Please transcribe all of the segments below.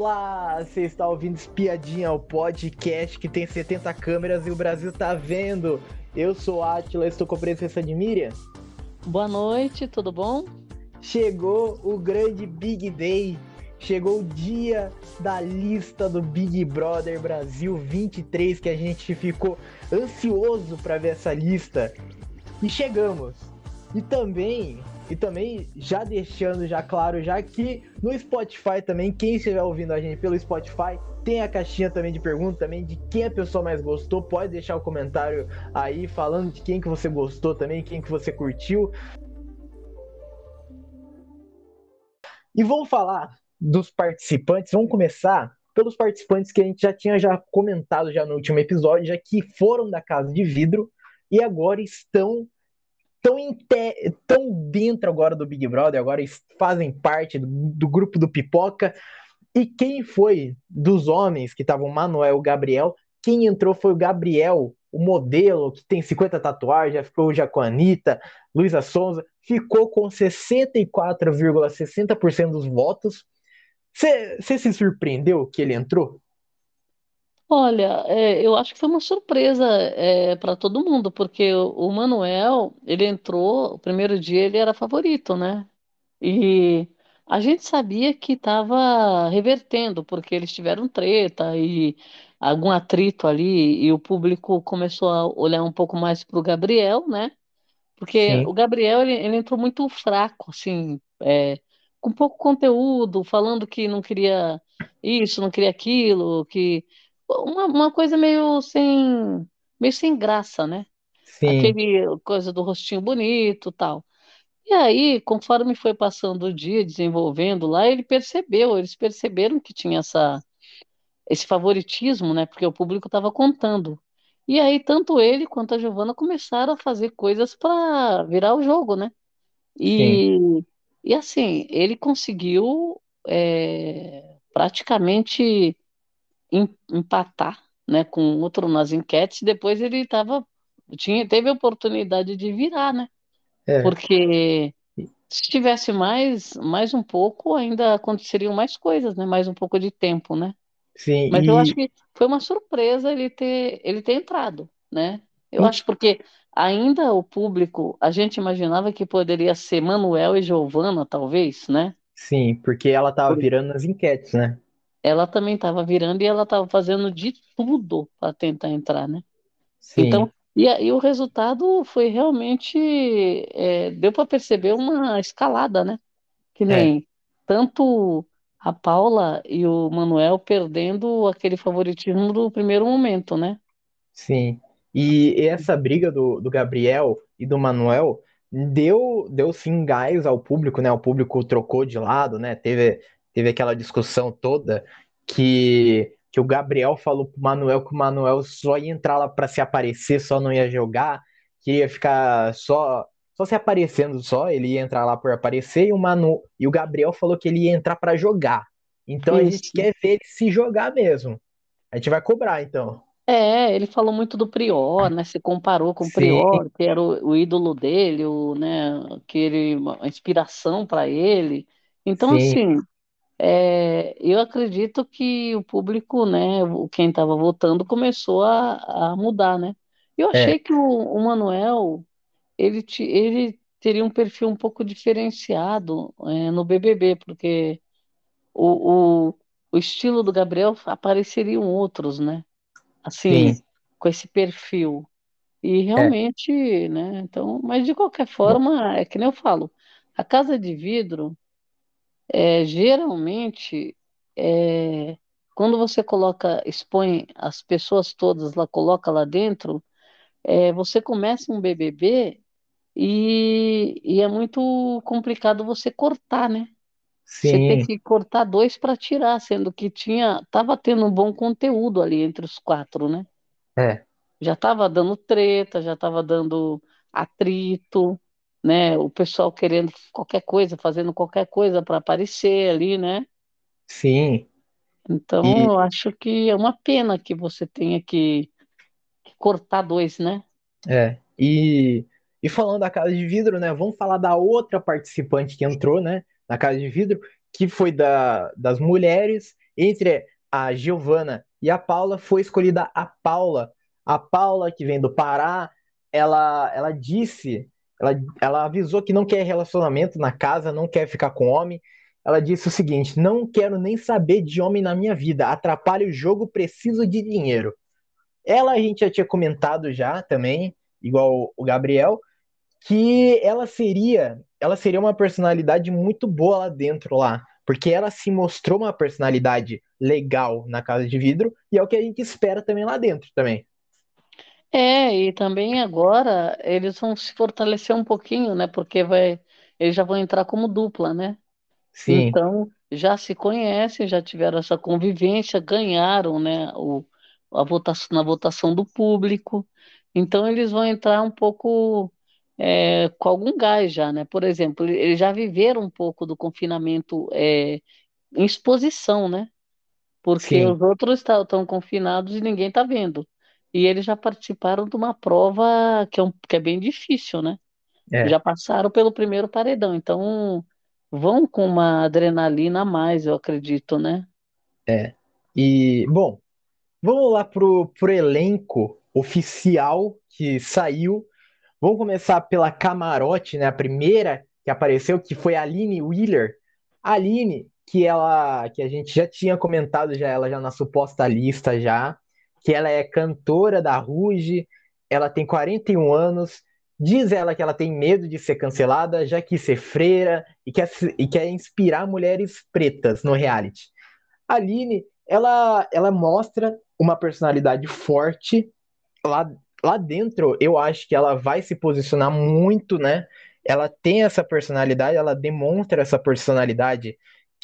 Olá, você está ouvindo Espiadinha, o podcast que tem 70 câmeras e o Brasil tá vendo. Eu sou Atila, estou com a presença de Miriam. Boa noite, tudo bom? Chegou o grande Big Day, chegou o dia da lista do Big Brother Brasil 23 que a gente ficou ansioso para ver essa lista. E chegamos. E também e também, já deixando já claro, já que no Spotify também, quem estiver ouvindo a gente pelo Spotify, tem a caixinha também de pergunta também de quem a pessoa mais gostou. Pode deixar o comentário aí falando de quem que você gostou também, quem que você curtiu. E vamos falar dos participantes. Vamos começar pelos participantes que a gente já tinha já comentado já no último episódio, já que foram da casa de vidro e agora estão tão, tão dentro agora do Big Brother, agora fazem parte do, do grupo do Pipoca. E quem foi dos homens que estavam Manuel e Gabriel? Quem entrou foi o Gabriel, o modelo que tem 50 tatuagens, já ficou já com a Anitta, Luísa Sonza, ficou com 64,60% dos votos. Você se surpreendeu que ele entrou? Olha, é, eu acho que foi uma surpresa é, para todo mundo, porque o, o Manuel, ele entrou, o primeiro dia ele era favorito, né? E a gente sabia que estava revertendo, porque eles tiveram treta e algum atrito ali, e o público começou a olhar um pouco mais para o Gabriel, né? Porque o Sim, Gabriel, ele, ele entrou muito fraco, assim, é, com pouco conteúdo, falando que não queria isso, não queria aquilo, que uma, uma coisa meio sem, meio sem graça, né? sim, Aquele coisa do rostinho bonito, tal. E aí, conforme foi passando o dia, desenvolvendo lá, ele percebeu, eles perceberam que tinha essa, esse favoritismo, né? Porque o público estava contando. E aí, tanto ele quanto a Giovana começaram a fazer coisas para virar o jogo, né? sim, E, e assim, ele conseguiu é, praticamente empatar, né, com outro nas enquetes, depois ele tava, tinha, teve a oportunidade de virar, né? é, Porque se tivesse mais, mais um pouco, ainda aconteceriam mais coisas, né? Mais um pouco de tempo, né? sim, Mas eu acho e que foi uma surpresa ele ter, ele ter entrado, né? Eu acho porque ainda o público, a gente imaginava que poderia ser Manuel e Giovana, talvez, né? sim, porque ela tava virando nas enquetes, né? Ela também estava virando e ela estava fazendo de tudo para tentar entrar, né? Sim, Então, e aí o resultado foi realmente, é, deu para perceber uma escalada, né? Que é, nem tanto a Paula e o Manuel perdendo aquele favoritismo do primeiro momento, né? sim. E essa briga do, do Gabriel e do Manuel deu, deu sim gás ao público, né? O público trocou de lado, né? Teve, teve aquela discussão toda que, que o Gabriel falou pro Manuel que o Manuel só ia entrar lá para se aparecer, só não ia jogar, queria ficar só só se aparecendo só, ele ia entrar lá por aparecer e o Manu e o Gabriel falou que ele ia entrar para jogar. Então a gente Isso. quer ver ele se jogar mesmo. A gente vai cobrar, então. É, ele falou muito do Prior, né? Se comparou com o Sim, Prior, que era o, o ídolo dele, o, né? Que ele, uma inspiração para ele. Então, sim, assim, É, eu acredito que o público, né, quem estava votando, começou a, a mudar, né? Eu achei é, que o, o Manuel, ele, te- ele teria um perfil um pouco diferenciado, é, no BBB, porque o, o, o estilo do Gabriel apareceriam outros, né? Assim, sim, com esse perfil. E é. realmente, né? Então, mas de qualquer forma, é que nem eu falo, a Casa de Vidro. É, geralmente, é, quando você coloca, expõe as pessoas todas lá, coloca lá dentro, é, você começa um BBB e, e é muito complicado você cortar, né? Você tem sim, que cortar dois para tirar, sendo que tinha, tava tendo um bom conteúdo ali entre os quatro, né? é, Já tava dando treta, já tava dando atrito, né? O pessoal querendo qualquer coisa, fazendo qualquer coisa para aparecer ali, né? sim. Então, E, eu acho que é uma pena que você tenha que que cortar dois, né? é, e, e falando da Casa de Vidro, né? Vamos falar da outra participante que entrou, né? Na Casa de Vidro, que foi da, das mulheres. entre a Giovana e a Paula, foi escolhida a Paula. A Paula, que vem do Pará, ela, ela disse, ela, ela avisou que não quer relacionamento na casa, não quer ficar com homem. Ela disse o seguinte: não quero nem saber de homem na minha vida, atrapalha o jogo, preciso de dinheiro. Ela a gente já tinha comentado já também, igual o Gabriel, que ela seria, ela seria uma personalidade muito boa lá dentro lá, porque ela se mostrou uma personalidade legal na Casa de Vidro e é o que a gente espera também lá dentro também. É, e também agora eles vão se fortalecer um pouquinho, né? Porque vai, eles já vão entrar como dupla, né? Sim, Então já se conhecem, já tiveram essa convivência, ganharam, né? O, a votação, na votação do público. Então eles vão entrar um pouco é, com algum gás já, né? Por exemplo, eles já viveram um pouco do confinamento é, em exposição, né? Porque sim, os outros estão confinados e ninguém está vendo. E eles já participaram de uma prova que é, um, que é bem difícil, né? é, Já passaram pelo primeiro paredão, então vão com uma adrenalina a mais, eu acredito, né? é. E, bom, vamos lá pro, pro elenco oficial que saiu. Vamos começar pela camarote, né? A primeira que apareceu, que foi a Aline Wheeler. A Aline, que ela, que a gente já tinha comentado já ela já na suposta lista já, que ela é cantora da Ruge, ela tem 41 anos, diz ela que ela tem medo de ser cancelada, já quis ser freira e quer, e quer inspirar mulheres pretas no reality. A Aline, ela, ela mostra uma personalidade forte lá, lá dentro, eu acho que ela vai se posicionar muito, né? Ela tem essa personalidade, ela demonstra essa personalidade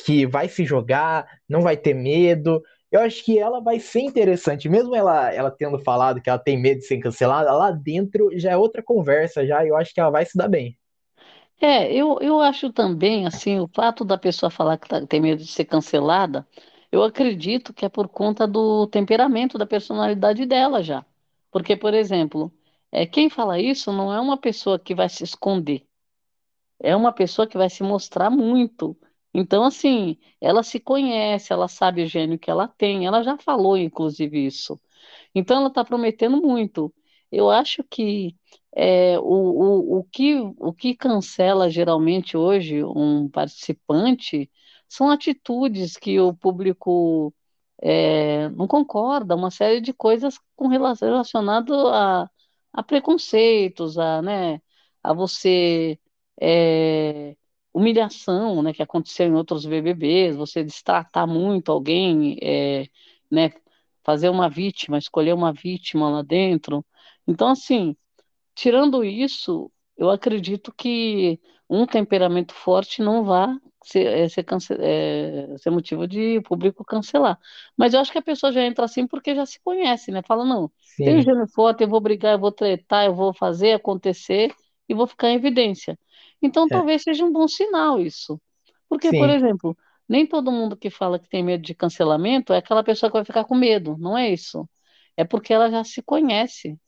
que vai se jogar, não vai ter medo. Eu acho que ela vai ser interessante, mesmo ela, ela tendo falado que ela tem medo de ser cancelada, lá dentro já é outra conversa, já. Eu acho que ela vai se dar bem. É, eu, eu acho também, assim, o fato da pessoa falar que tá- tem medo de ser cancelada, eu acredito que é por conta do temperamento, da personalidade dela já. Porque, por exemplo, é, quem fala isso não é uma pessoa que vai se esconder. é uma pessoa que vai se mostrar muito. Então, assim, ela se conhece, ela sabe o gênio que ela tem, ela já falou, inclusive, isso. Então, ela está prometendo muito. Eu acho que é, o, o, o que o que cancela geralmente hoje um participante são atitudes que o público é, não concorda, uma série de coisas com relacionado a, a preconceitos, a, né, a você é, humilhação, né, que aconteceu em outros BBBs, você destratar muito alguém, é, né, fazer uma vítima, escolher uma vítima lá dentro. Então, assim, tirando isso, eu acredito que um temperamento forte não vá ser, é, ser, cance- é, ser motivo de público cancelar. Mas eu acho que a pessoa já entra assim porque já se conhece, né? Fala, não, tem Sim, gênio forte, eu vou brigar, eu vou tretar, eu vou fazer acontecer e vou ficar em evidência. Então, é, talvez seja um bom sinal isso. Porque, por sim, exemplo, nem todo mundo que fala que tem medo de cancelamento é aquela pessoa que vai ficar com medo, não é isso. É porque ela já se conhece.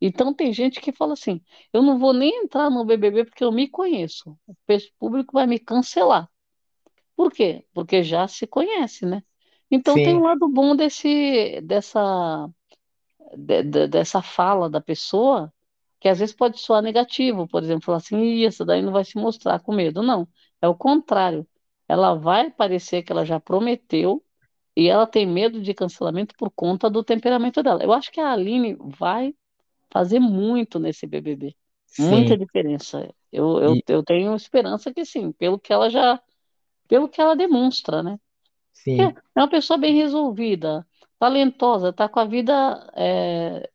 Então tem gente que fala assim: eu não vou nem entrar no BBB porque eu me conheço. O público vai me cancelar. Por quê? Porque já se conhece, né? Então tem um sim, lado bom desse, dessa, de- de- dessa fala da pessoa, que às vezes pode soar negativo, por exemplo, falar assim, "Ih, essa daí não vai se mostrar com medo. Não, é o contrário. Ela vai parecer que ela já prometeu e ela tem medo de cancelamento por conta do temperamento dela. Eu acho que a Aline vai fazer muito nesse BBB. Muita sim, diferença. Eu, eu, e, eu tenho esperança que sim, pelo que ela já, pelo que ela demonstra, né? Sim, é uma pessoa bem resolvida, talentosa, tá com a vida, é,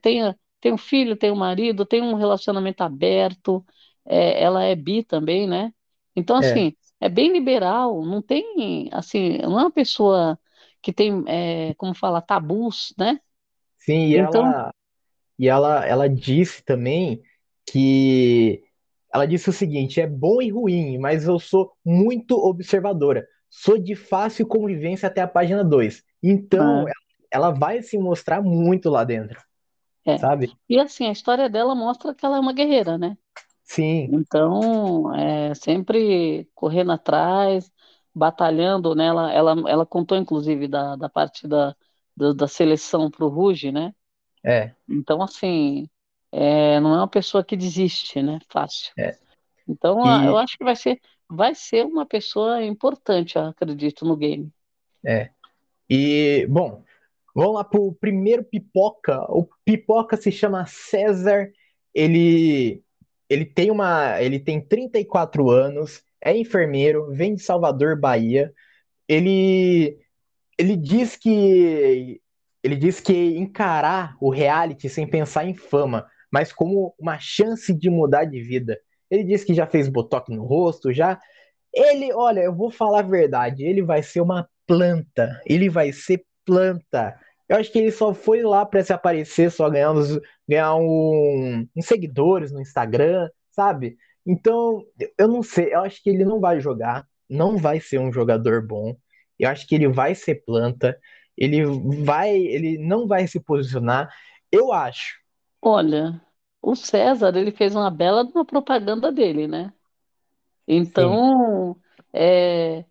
tem, tem um filho, tem um marido, tem um relacionamento aberto, é, ela é bi também, né? Então, é, assim, é bem liberal, não tem, assim, não é uma pessoa que tem, é, como fala, tabus, né? sim, e Então, ela, e ela, ela disse também que ela disse o seguinte: é bom e ruim, mas eu sou muito observadora. Sou de fácil convivência até a página 2. Então, ah, ela vai se mostrar muito lá dentro, É. sabe? E assim, a história dela mostra que ela é uma guerreira, né? Sim, Então, é sempre correndo atrás. batalhando, né? Ela, ela, ela contou, inclusive, da, da parte da, da, da seleção para o Ruge, né? É, Então, assim, é, não é uma pessoa que desiste, né? Fácil. é. Então, a- eu E, acho que vai ser, vai ser uma pessoa importante, eu acredito, no game. é. E, bom, vamos lá pro primeiro pipoca. O pipoca se chama César. Ele, ele tem uma, ele tem 34 anos, é enfermeiro, vem de Salvador, Bahia. Ele, ele diz que ele diz que encarar o reality sem pensar em fama, mas como uma chance de mudar de vida. Ele diz que já fez botox no rosto, já ele, olha, eu vou falar a verdade, ele vai ser uma planta, ele vai ser planta. Eu acho que ele só foi lá para se aparecer, só ganhar, uns, ganhar um, uns seguidores no Instagram, sabe? Então, eu não sei, eu acho que ele não vai jogar, não vai ser um jogador bom. Eu acho que ele vai ser planta, ele vai, ele não vai se posicionar. Eu acho, Olha, o César, ele fez uma bela uma propaganda dele, né? Então, é,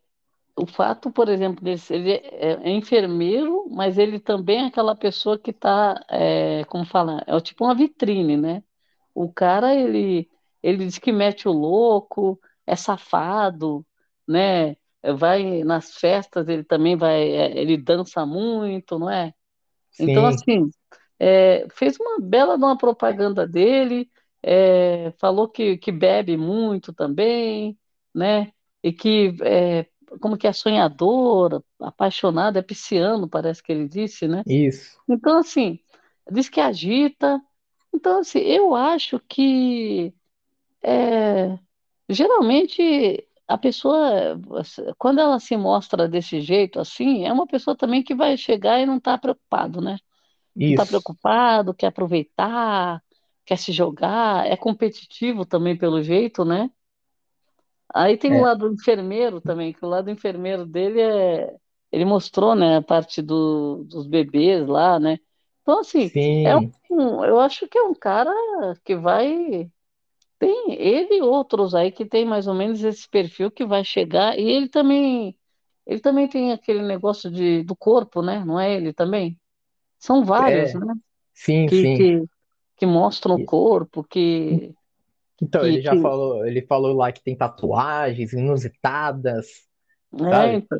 o fato, por exemplo, dele, ser- ele é, é enfermeiro, mas ele também é aquela pessoa que está, como falar, é tipo uma vitrine, né? O cara, ele, ele diz que mete o louco, é safado, né? Vai nas festas, ele também vai, é, ele dança muito, não é? Então, sim, assim, é, fez uma bela uma propaganda dele, é, falou que, que bebe muito também, né? E que, é, como que é sonhador, apaixonado, é pisciano, parece que ele disse, né? isso, Então, assim, diz que agita. Então, assim, eu acho que é, geralmente a pessoa, quando ela se mostra desse jeito, assim, é uma pessoa também que vai chegar e não está preocupado, né? Não está isso, preocupado, quer aproveitar, quer se jogar, é competitivo também pelo jeito, né? Aí tem o é, lado enfermeiro também, que o lado enfermeiro dele é. Ele mostrou, né, a parte do, dos bebês lá, né? Então, assim, é um, eu acho que é um cara que vai. Tem ele e outros aí que tem mais ou menos esse perfil que vai chegar, e ele também. Ele também tem aquele negócio de, do corpo, né? Não é ele também? São vários, é, né? sim, Que, sim. que, que mostram o corpo, que, Então, que, ele já que falou, ele falou lá que tem tatuagens inusitadas, é, então.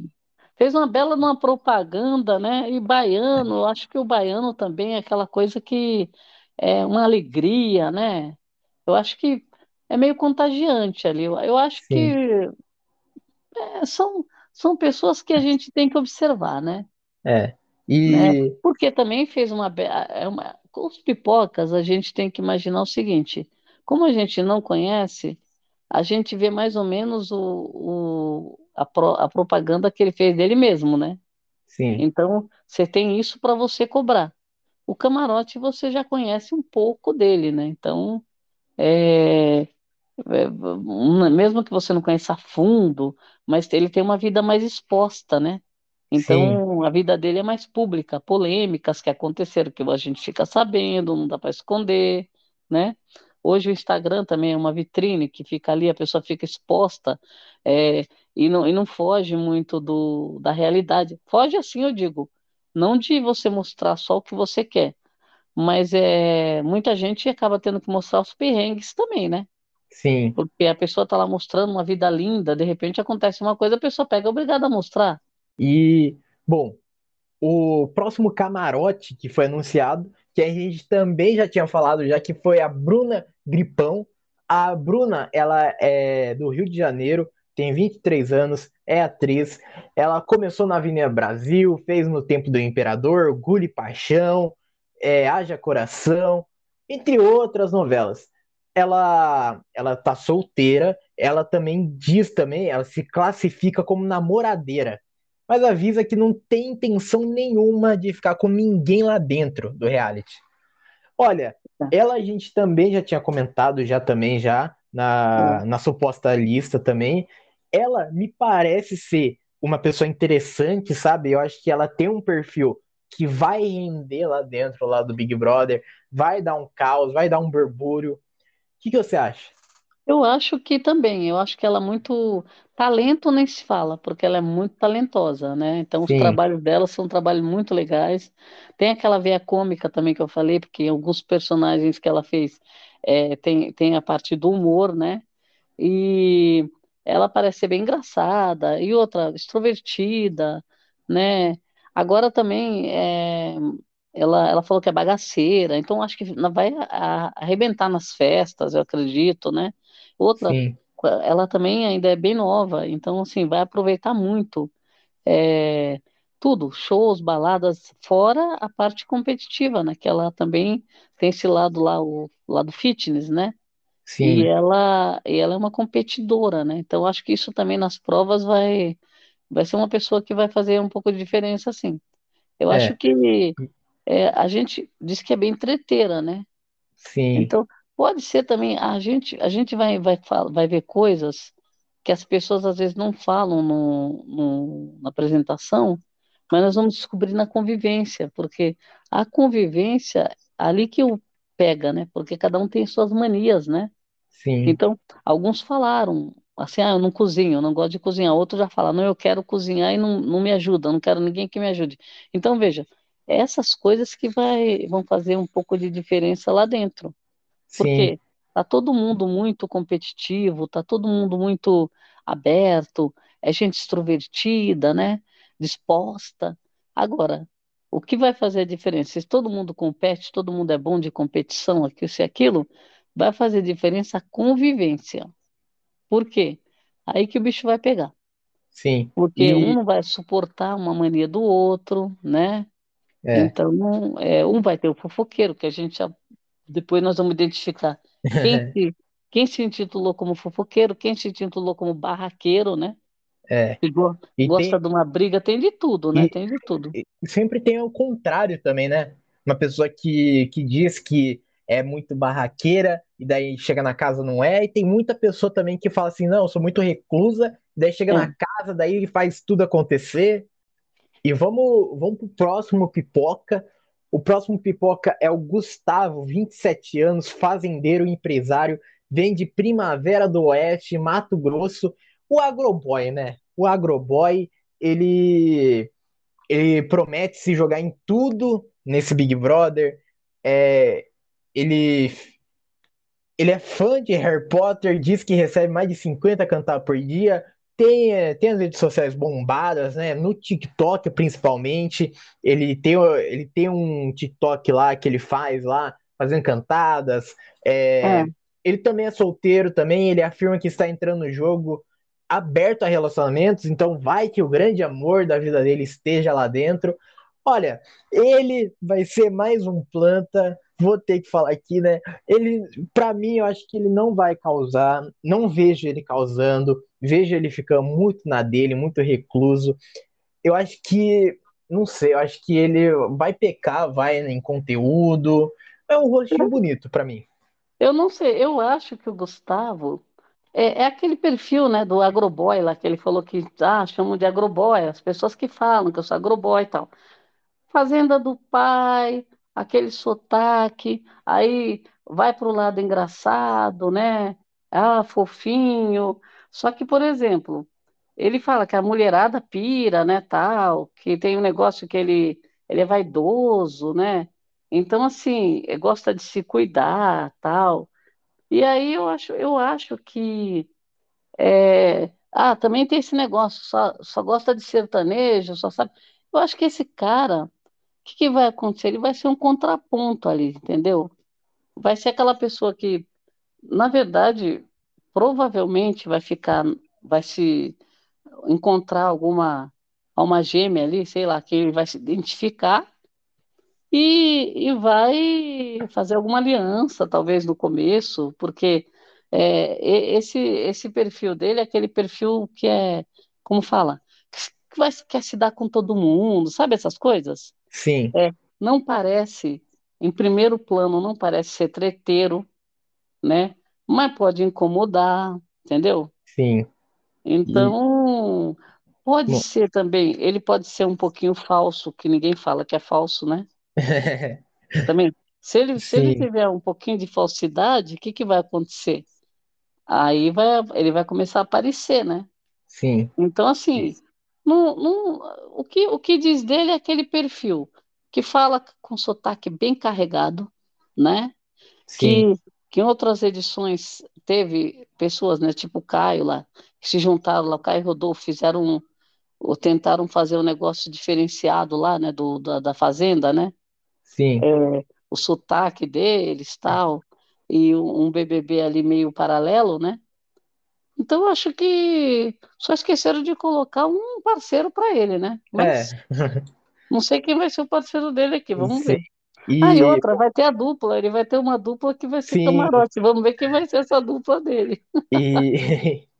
Fez uma bela uma propaganda, né? E baiano, eu acho que o baiano também é aquela coisa que é uma alegria, né? Eu acho que é meio contagiante ali. Eu, acho Sim, que é, são, são pessoas que a gente tem que observar, né? é. Né? E Porque também fez uma, é uma... Com os pipocas, a gente tem que imaginar o seguinte: como a gente não conhece, a gente vê mais ou menos o, o- a, pro- a propaganda que ele fez dele mesmo, né? sim, Então, você tem isso para você cobrar. O camarote você já conhece um pouco dele, né? Então, é, é, mesmo que você não conheça a fundo, mas ele tem uma vida mais exposta, né? sim, Então, a vida dele é mais pública, polêmicas que aconteceram, que a gente fica sabendo, não dá para esconder, né? Hoje o Instagram também é uma vitrine que fica ali, a pessoa fica exposta, é, e não, e não foge muito do, da realidade. Foge assim, eu digo, não de você mostrar só o que você quer, mas é, muita gente acaba tendo que mostrar os perrengues também, né? sim. Porque a pessoa está lá mostrando uma vida linda, de repente acontece uma coisa, a pessoa pega, é obrigada a mostrar. E, bom, o próximo camarote que foi anunciado, que a gente também já tinha falado, já que foi a Bruna Gripão. A Bruna, ela é do Rio de Janeiro, tem 23 anos, é atriz. Ela começou na Avenida Brasil, fez no Tempo do Imperador, Orgulho e Paixão, é, Haja Coração, entre outras novelas. Ela, ela tá solteira, ela também diz também, ela se classifica como namoradeira mas avisa que não tem intenção nenhuma de ficar com ninguém lá dentro do reality. Olha, ela a gente também já tinha comentado já também já na, na suposta lista também. Ela me parece ser uma pessoa interessante, sabe? Eu acho que ela tem um perfil que vai render lá dentro lá do Big Brother, vai dar um caos, vai dar um burbúrio. O que, que você acha? Eu acho que também, eu acho que ela é muito. Talento nem se fala, porque ela é muito talentosa, né? Então, os Sim, trabalhos dela são trabalhos muito legais. Tem aquela veia cômica também que eu falei, porque alguns personagens que ela fez é, tem, tem a parte do humor, né? E ela parece ser bem engraçada, e outra, extrovertida, né? Agora também é, ela, ela falou que é bagaceira, então acho que vai arrebentar nas festas, eu acredito, né? Outra, sim, ela também ainda é bem nova, então assim, vai aproveitar muito é, tudo, shows, baladas, fora a parte competitiva, né? Que ela também tem esse lado lá, o lado fitness, né? E sim. ela, e ela é uma competidora, né? Então acho que isso também nas provas vai, vai ser uma pessoa que vai fazer um pouco de diferença, sim. Eu acho É, que é, a gente diz que é bem treteira, né? sim, Então, pode ser também, a gente, a gente vai, vai, vai ver coisas que as pessoas às vezes não falam no, no- na apresentação, mas nós vamos descobrir na convivência, porque a convivência, ali que o pega, né? Porque cada um tem suas manias, né? sim, Então, alguns falaram assim, ah, eu não cozinho, eu não gosto de cozinhar. Outro já fala, não, eu quero cozinhar e não, não me ajuda, eu não quero ninguém que me ajude. Então, veja, essas coisas que vai, vão fazer um pouco de diferença lá dentro. Sim, Porque tá todo mundo muito competitivo, tá todo mundo muito aberto, é gente extrovertida, né? Disposta. Agora, o que vai fazer a diferença? Se todo mundo compete, todo mundo é bom de competição, aquilo, se aquilo, vai fazer diferença a convivência. Por quê? Aí que o bicho vai pegar. sim. Porque um E não vai suportar uma mania do outro, né? é. Então, é, um vai ter o fofoqueiro, que a gente já, depois nós vamos identificar quem se, quem se intitulou como fofoqueiro, quem se intitulou como barraqueiro, né? É. Que go- E gosta tem de uma briga, tem de tudo, né? e, Tem de tudo. sempre tem o contrário também, né? Uma pessoa que, que diz que é muito barraqueira e daí chega na casa não é, e tem muita pessoa também que fala assim, não, eu sou muito reclusa, daí chega na É. casa, daí faz tudo acontecer. E vamos, vamos pro próximo pipoca. O próximo pipoca é o Gustavo, 27 anos, fazendeiro empresário, vem de Primavera do Oeste, Mato Grosso. O agroboy, né? O agroboy, ele, ele promete se jogar em tudo nesse Big Brother. É, ele, ele é fã de Harry Potter, diz que recebe mais de 50 cantadas por dia, tem, tem as redes sociais bombadas, né? No TikTok, principalmente. Ele tem, ele tem um TikTok lá que ele faz lá, fazendo cantadas. É. É, ele também é solteiro também, ele afirma que está entrando no jogo aberto a relacionamentos, então vai que o grande amor da vida dele esteja lá dentro. Olha, ele vai ser mais um planta, vou ter que falar aqui, né? Ele, para mim, eu acho que ele não vai causar, não vejo ele causando, vejo ele ficando muito na dele, muito recluso. Eu acho que, não sei, eu acho que ele vai pecar, vai em conteúdo. É um rostinho bonito para mim. Eu não sei, eu acho que o Gustavo é, é aquele perfil, né, do agroboy lá, que ele falou que, ah, chamam de agroboy, as pessoas que falam que eu sou agroboy e tal. Fazenda do pai, aquele sotaque, aí vai para o lado engraçado, né? Ah, fofinho. Só que, por exemplo, ele fala que a mulherada pira, né, tal, que tem um negócio que ele, ele é vaidoso, né? Então, assim, gosta de se cuidar, tal. E aí eu acho, eu acho que é, ah, também tem esse negócio, só, só gosta de sertanejo, só sabe. Eu acho que esse cara o que que vai acontecer? Ele vai ser um contraponto ali, entendeu? Vai ser aquela pessoa que, na verdade, provavelmente vai ficar, vai se encontrar alguma alma gêmea ali, sei lá, que ele vai se identificar e, e vai fazer alguma aliança, talvez no começo, porque é, esse, esse perfil dele é aquele perfil que é, como fala, que vai, quer se dar com todo mundo, sabe essas coisas? Sim, É, não parece, em primeiro plano, não parece ser treteiro, né? Mas pode incomodar, entendeu? sim. E, Então, pode bom, ser também, ele pode ser um pouquinho falso, que ninguém fala que é falso, né? Também, se ele, se ele sim, tiver um pouquinho de falsidade, o que que vai acontecer? aí vai, ele vai começar a aparecer, né? Sim. Então, assim, não, não, o que, o que diz dele é aquele perfil que fala com sotaque bem carregado, né? Sim. Que, que em outras edições teve pessoas, né, tipo o Caio lá, que se juntaram lá, o Caio e o Rodolfo fizeram um, ou tentaram fazer um negócio diferenciado lá, né, do, da, da Fazenda, né? Sim. É, o sotaque deles, tal, e um BBB ali meio paralelo, né? Então, eu acho que só esqueceram de colocar um parceiro para ele, né? É, Mas não sei quem vai ser o parceiro dele aqui, vamos sim. ver. Ah, e E outra, vai ter a dupla, ele vai ter uma dupla que vai ser sim, camarote. Vamos ver quem vai ser essa dupla dele. e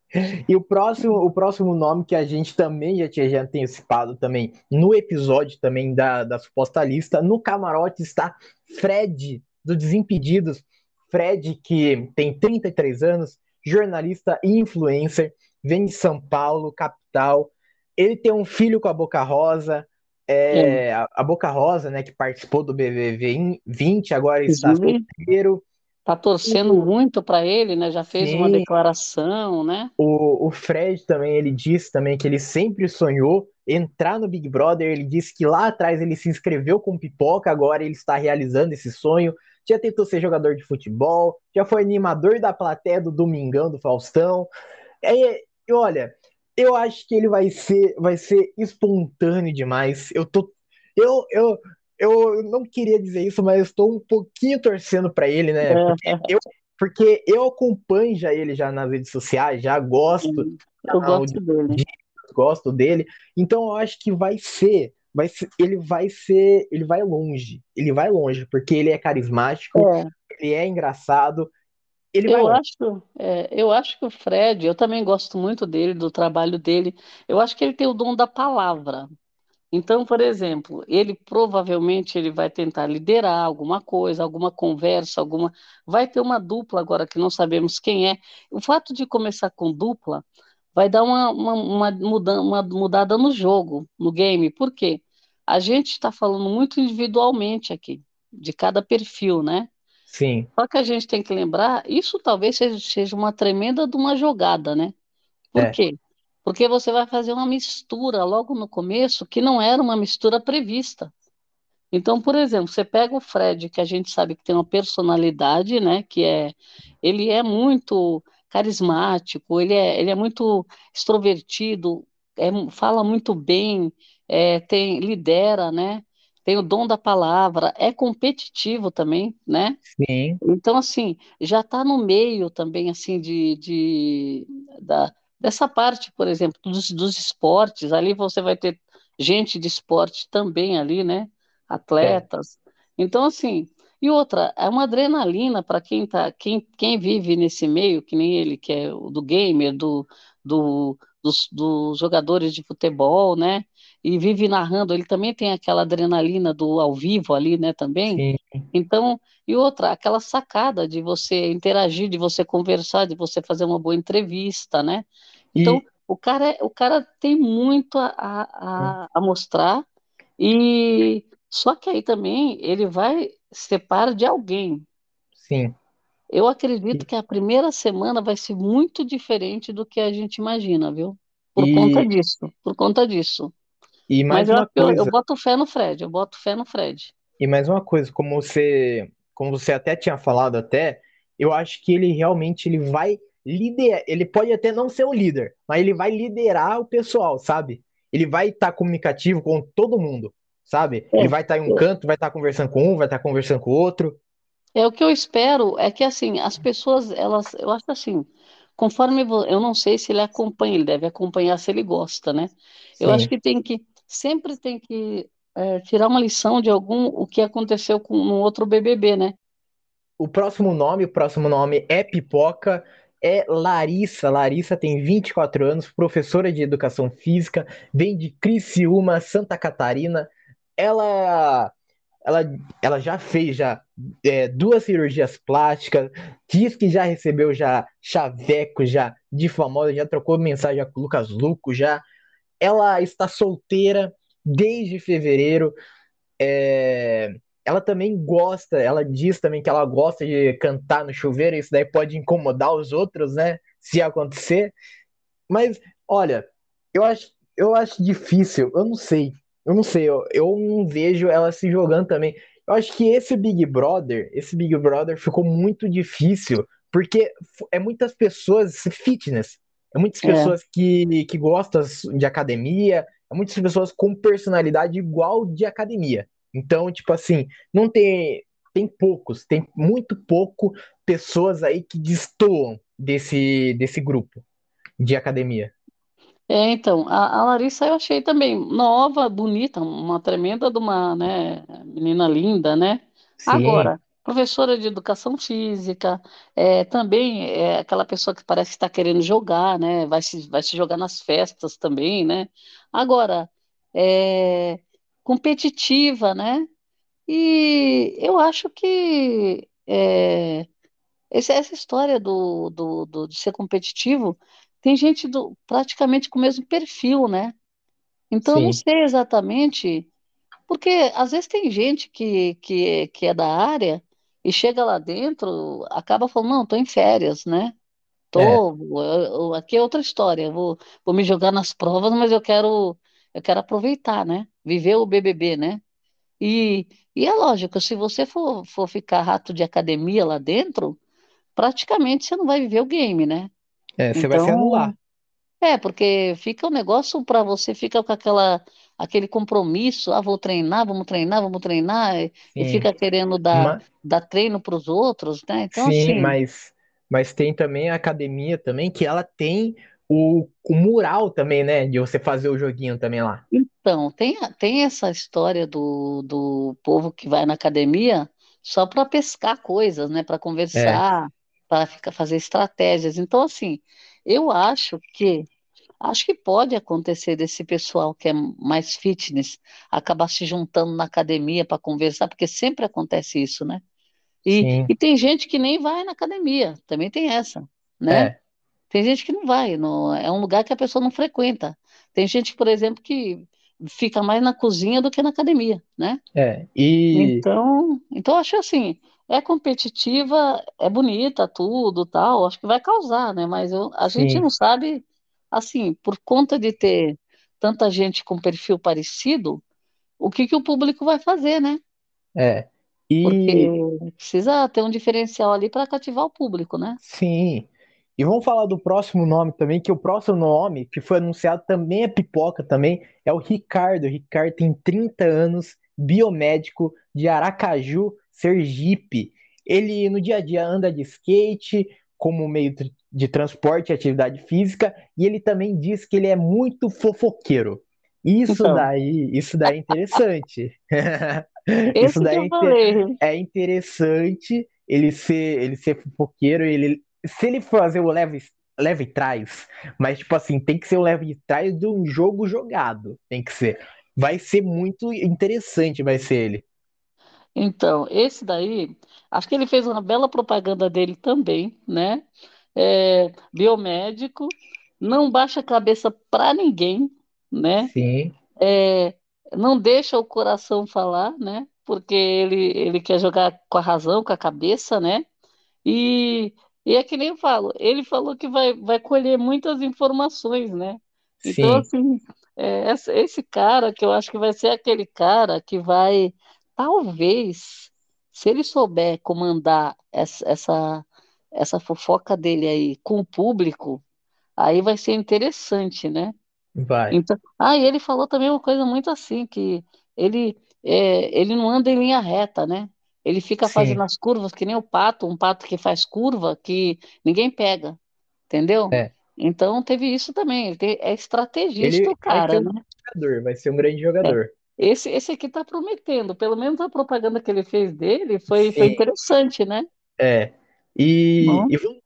E o próximo, o próximo nome que a gente também já tinha já antecipado também no episódio também da, da suposta lista, no camarote está Fred, do Desimpedidos. Fred, que tem 33 anos, jornalista e influencer, vem de São Paulo, capital. Ele tem um filho com a Boca Rosa, É, é, a, a Boca Rosa, né, que participou do BBB 20, agora está solteiro. tá torcendo O, muito para ele, né? Já fez uma sim, declaração, né? O, o Fred também, ele disse também que ele sempre sonhou entrar no Big Brother. Ele disse que lá atrás ele se inscreveu com pipoca, agora ele está realizando esse sonho. Já tentou ser jogador de futebol, já foi animador da plateia do Domingão do Faustão. É, e olha, eu acho que ele vai ser, vai ser espontâneo demais. Eu tô, eu, eu, eu não queria dizer isso, mas estou um pouquinho torcendo para ele, né? Porque É, eu, porque eu acompanho já ele já nas redes sociais, já gosto eu gosto dele. gosto dele. Então eu acho que vai ser, vai ser, ele vai ser, ele vai longe. Ele vai longe, porque ele é carismático, É, ele é engraçado, ele vai eu longe. acho, é, eu acho que o Fred, eu também gosto muito dele, do trabalho dele. Eu acho que ele tem o dom da palavra. Então, por exemplo, ele provavelmente ele vai tentar liderar alguma coisa, alguma conversa, alguma. Vai ter uma dupla agora que não sabemos quem é. O fato de começar com dupla vai dar uma, uma, uma, muda- uma mudada no jogo, no game. Por quê? A gente está falando muito individualmente aqui, de cada perfil, né? Sim, Só que a gente tem que lembrar, isso talvez seja, seja uma tremenda de uma jogada, né? Por é, quê? Porque você vai fazer uma mistura logo no começo que não era uma mistura prevista. Então, por exemplo, você pega o Fred, que a gente sabe que tem uma personalidade, né? Que é, ele é muito carismático, ele é, ele é muito extrovertido, é, fala muito bem, é, tem, lidera, né? Tem o dom da palavra, é competitivo também, né? sim, Então, assim, já está no meio também, assim, de, de- da, dessa parte, por exemplo, dos, dos esportes. Ali você vai ter gente de esporte também ali, né? é, Atletas. Então, assim, e outra, é uma adrenalina para quem tá, quem, quem vive nesse meio, que nem ele, que é o do gamer, do, do, dos, dos jogadores de futebol, né? E vive narrando, ele também tem aquela adrenalina do ao vivo ali, né, também. sim. Então, e outra, aquela sacada de você interagir, de você conversar, de você fazer uma boa entrevista, né? Então, E o cara, é- o cara tem muito a, a, a a mostrar, e só que aí também ele vai ser par de alguém. sim. Eu acredito que a primeira semana vai ser muito diferente do que a gente imagina, viu? Por conta e, disso, por conta disso. E Mas mais eu, uma que eu, eu coisa, boto fé no Fred, eu boto fé no Fred. e mais uma coisa, como você, como você até tinha falado até, eu acho que ele realmente ele vai liderar, ele pode até não ser o líder, mas ele vai liderar o pessoal, sabe? Ele vai estar comunicativo com todo mundo, sabe? Ele vai estar em um canto, vai estar conversando com um, vai estar conversando com o outro. É o que eu espero é que assim as pessoas elas eu acho assim conforme eu não sei se ele acompanha ele deve acompanhar se ele gosta né eu acho Sim. que tem que sempre tem que é, tirar uma lição de algum o que aconteceu com um outro BBB né O próximo nome, o próximo nome é Pipoca, é Larissa. Larissa tem 24 anos, professora de educação física, vem de Criciúma, Santa Catarina. Ela, ela, ela já fez já é, duas cirurgias plásticas, diz que já recebeu já chaveco já de famosa, já trocou mensagem com o Lucas Luco já. Ela está solteira desde fevereiro. É, ela também gosta, ela diz também que ela gosta de cantar no chuveiro, isso daí pode incomodar os outros, né? Se acontecer. Mas, olha, eu acho, eu acho difícil, eu não sei. Eu não sei, eu, eu não vejo ela se jogando também. Eu acho que esse Big Brother, esse Big Brother ficou muito difícil, porque é muitas pessoas fitness, é muitas É, pessoas que, que gostam de academia, é muitas pessoas com personalidade igual de academia. Então, tipo assim, não tem tem poucos, tem muito pouco pessoas aí que destoam desse desse grupo de academia. é, então, a, a Larissa eu achei também nova, bonita, uma tremenda de uma, né, menina linda, né? Sim, Agora, professora de educação física, é, também é aquela pessoa que parece que está querendo jogar, né? Vai se, vai se jogar nas festas também, né? Agora, é, competitiva, né? E eu acho que é, esse- essa história do, do, do- de ser competitivo, tem gente do, praticamente com o mesmo perfil, né? Então eu não sim. sei exatamente, porque às vezes tem gente que, que, que é da área e chega lá dentro, acaba falando, não, tô em férias, né? É, Tô, eu- eu- aqui é outra história, eu vou, vou me jogar nas provas, mas eu quero, eu quero aproveitar, né? Viver o BBB, né? E, e é lógico, se você for, for ficar rato de academia lá dentro, praticamente você não vai viver o game, né? é, você vai se Então, anular. é, porque fica o negócio para você, fica com aquela, aquele compromisso, ah, vou treinar, vamos treinar, vamos treinar, e, e Sim. fica querendo dar, Ma- dar treino para os outros, né? Então, sim, assim, mas mas tem também a academia também que ela tem o, o mural também, né, de você fazer o joguinho também lá. então, tem, tem essa história do, do povo que vai na academia só para pescar coisas, né? Para É, conversar, para ficar fazer estratégias. Então, assim, eu acho que Acho que pode acontecer desse pessoal que é mais fitness acabar se juntando na academia para conversar, porque sempre acontece isso, né? E, sim. e tem gente que nem vai na academia, também tem essa, né? É, Tem gente que não vai, não, é um lugar que a pessoa não frequenta. Tem gente, por exemplo, que fica mais na cozinha do que na academia, né? é. E Então, então acho assim, é competitiva, é bonita, tudo, tal, acho que vai causar, né? Mas eu- a gente sim, não sabe, assim, por conta de ter tanta gente com perfil parecido, o que que o público vai fazer, né? é. Porque E precisa ter um diferencial ali para cativar o público, né? sim. E vamos falar do próximo nome também, que o próximo nome que foi anunciado também é pipoca também, é o Ricardo. O Ricardo tem 30 anos, biomédico de Aracaju, Sergipe. Ele no dia a dia anda de skate como meio de transporte e atividade física, e ele também diz que ele é muito fofoqueiro. Isso Então, daí, isso daí é interessante. Isso daí é é interessante ele ser, ele ser fofoqueiro, ele, se ele fazer o leve, leve trás, mas tipo assim, tem que ser o leve trás de um jogo jogado, tem que ser. Vai ser muito interessante, vai ser ele. Então, esse daí, acho que ele fez uma bela propaganda dele também, né? É, biomédico, não baixa a cabeça para ninguém, né? Sim, É, não deixa o coração falar, né? Porque ele, ele quer jogar com a razão, com a cabeça, né? E, e é que nem eu falo, ele falou que vai, vai colher muitas informações, né? Então, sim, assim, é, esse, esse cara que eu acho que vai ser aquele cara que vai, talvez, se ele souber comandar essa, essa, essa fofoca dele aí com o público, aí vai ser interessante, né? vai. Então, ah, e ele falou também uma coisa muito assim, que ele, é, ele não anda em linha reta, né? Ele fica fazendo Sim, as curvas que nem o pato, um pato que faz curva que ninguém pega, entendeu? é. Então teve isso também. Ele é estrategista Ele o vai cara, um né? jogador, vai ser um grande É. jogador. Esse, esse aqui tá prometendo. Pelo menos a propaganda que ele fez dele foi, foi interessante, né? é. E, Bom, e vamos,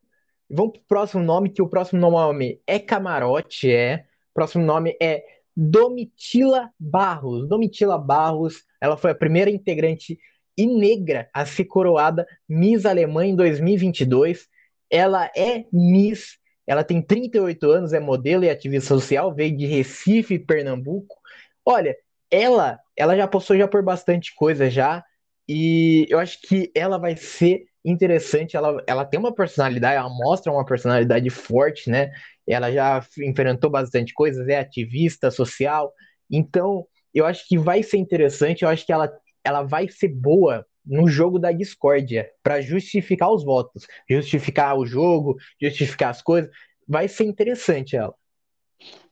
vamos pro próximo nome, que o próximo nome é Camarote, é. O próximo nome é Domitila Barros. Domitila Barros, ela foi a primeira integrante e negra a ser coroada Miss Alemanha em 2022. Ela é Miss, ela tem 38 anos, é modelo e ativista social, veio de Recife, Pernambuco. Olha, ela, ela já passou já por bastante coisa já. E eu acho que ela vai ser interessante. Ela, ela tem uma personalidade, ela mostra uma personalidade forte, né? Ela já enfrentou bastante coisas, é ativista social. Então, eu acho que vai ser interessante. Eu acho que ela, ela vai ser boa no jogo da discórdia para justificar os votos, justificar o jogo, justificar as coisas. Vai ser interessante ela.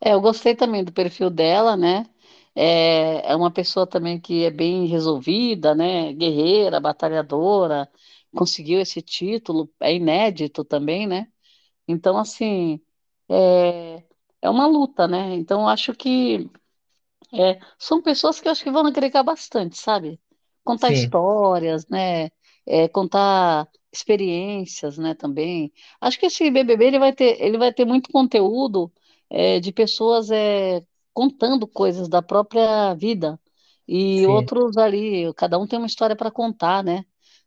É, eu gostei também do perfil dela, né? É, é uma pessoa também que é bem resolvida, né? Guerreira, batalhadora, conseguiu esse título, é inédito também, né? Então, assim, é, é uma luta, né? Então, acho que é, são pessoas que eu acho que vão agregar bastante, sabe? Contar Sim, histórias, né? É, contar experiências, né? Também. Acho que esse BBB ele vai ter, ele vai ter muito conteúdo é, de pessoas é, contando coisas da própria vida e sim, outros ali, cada um tem uma história para contar, né?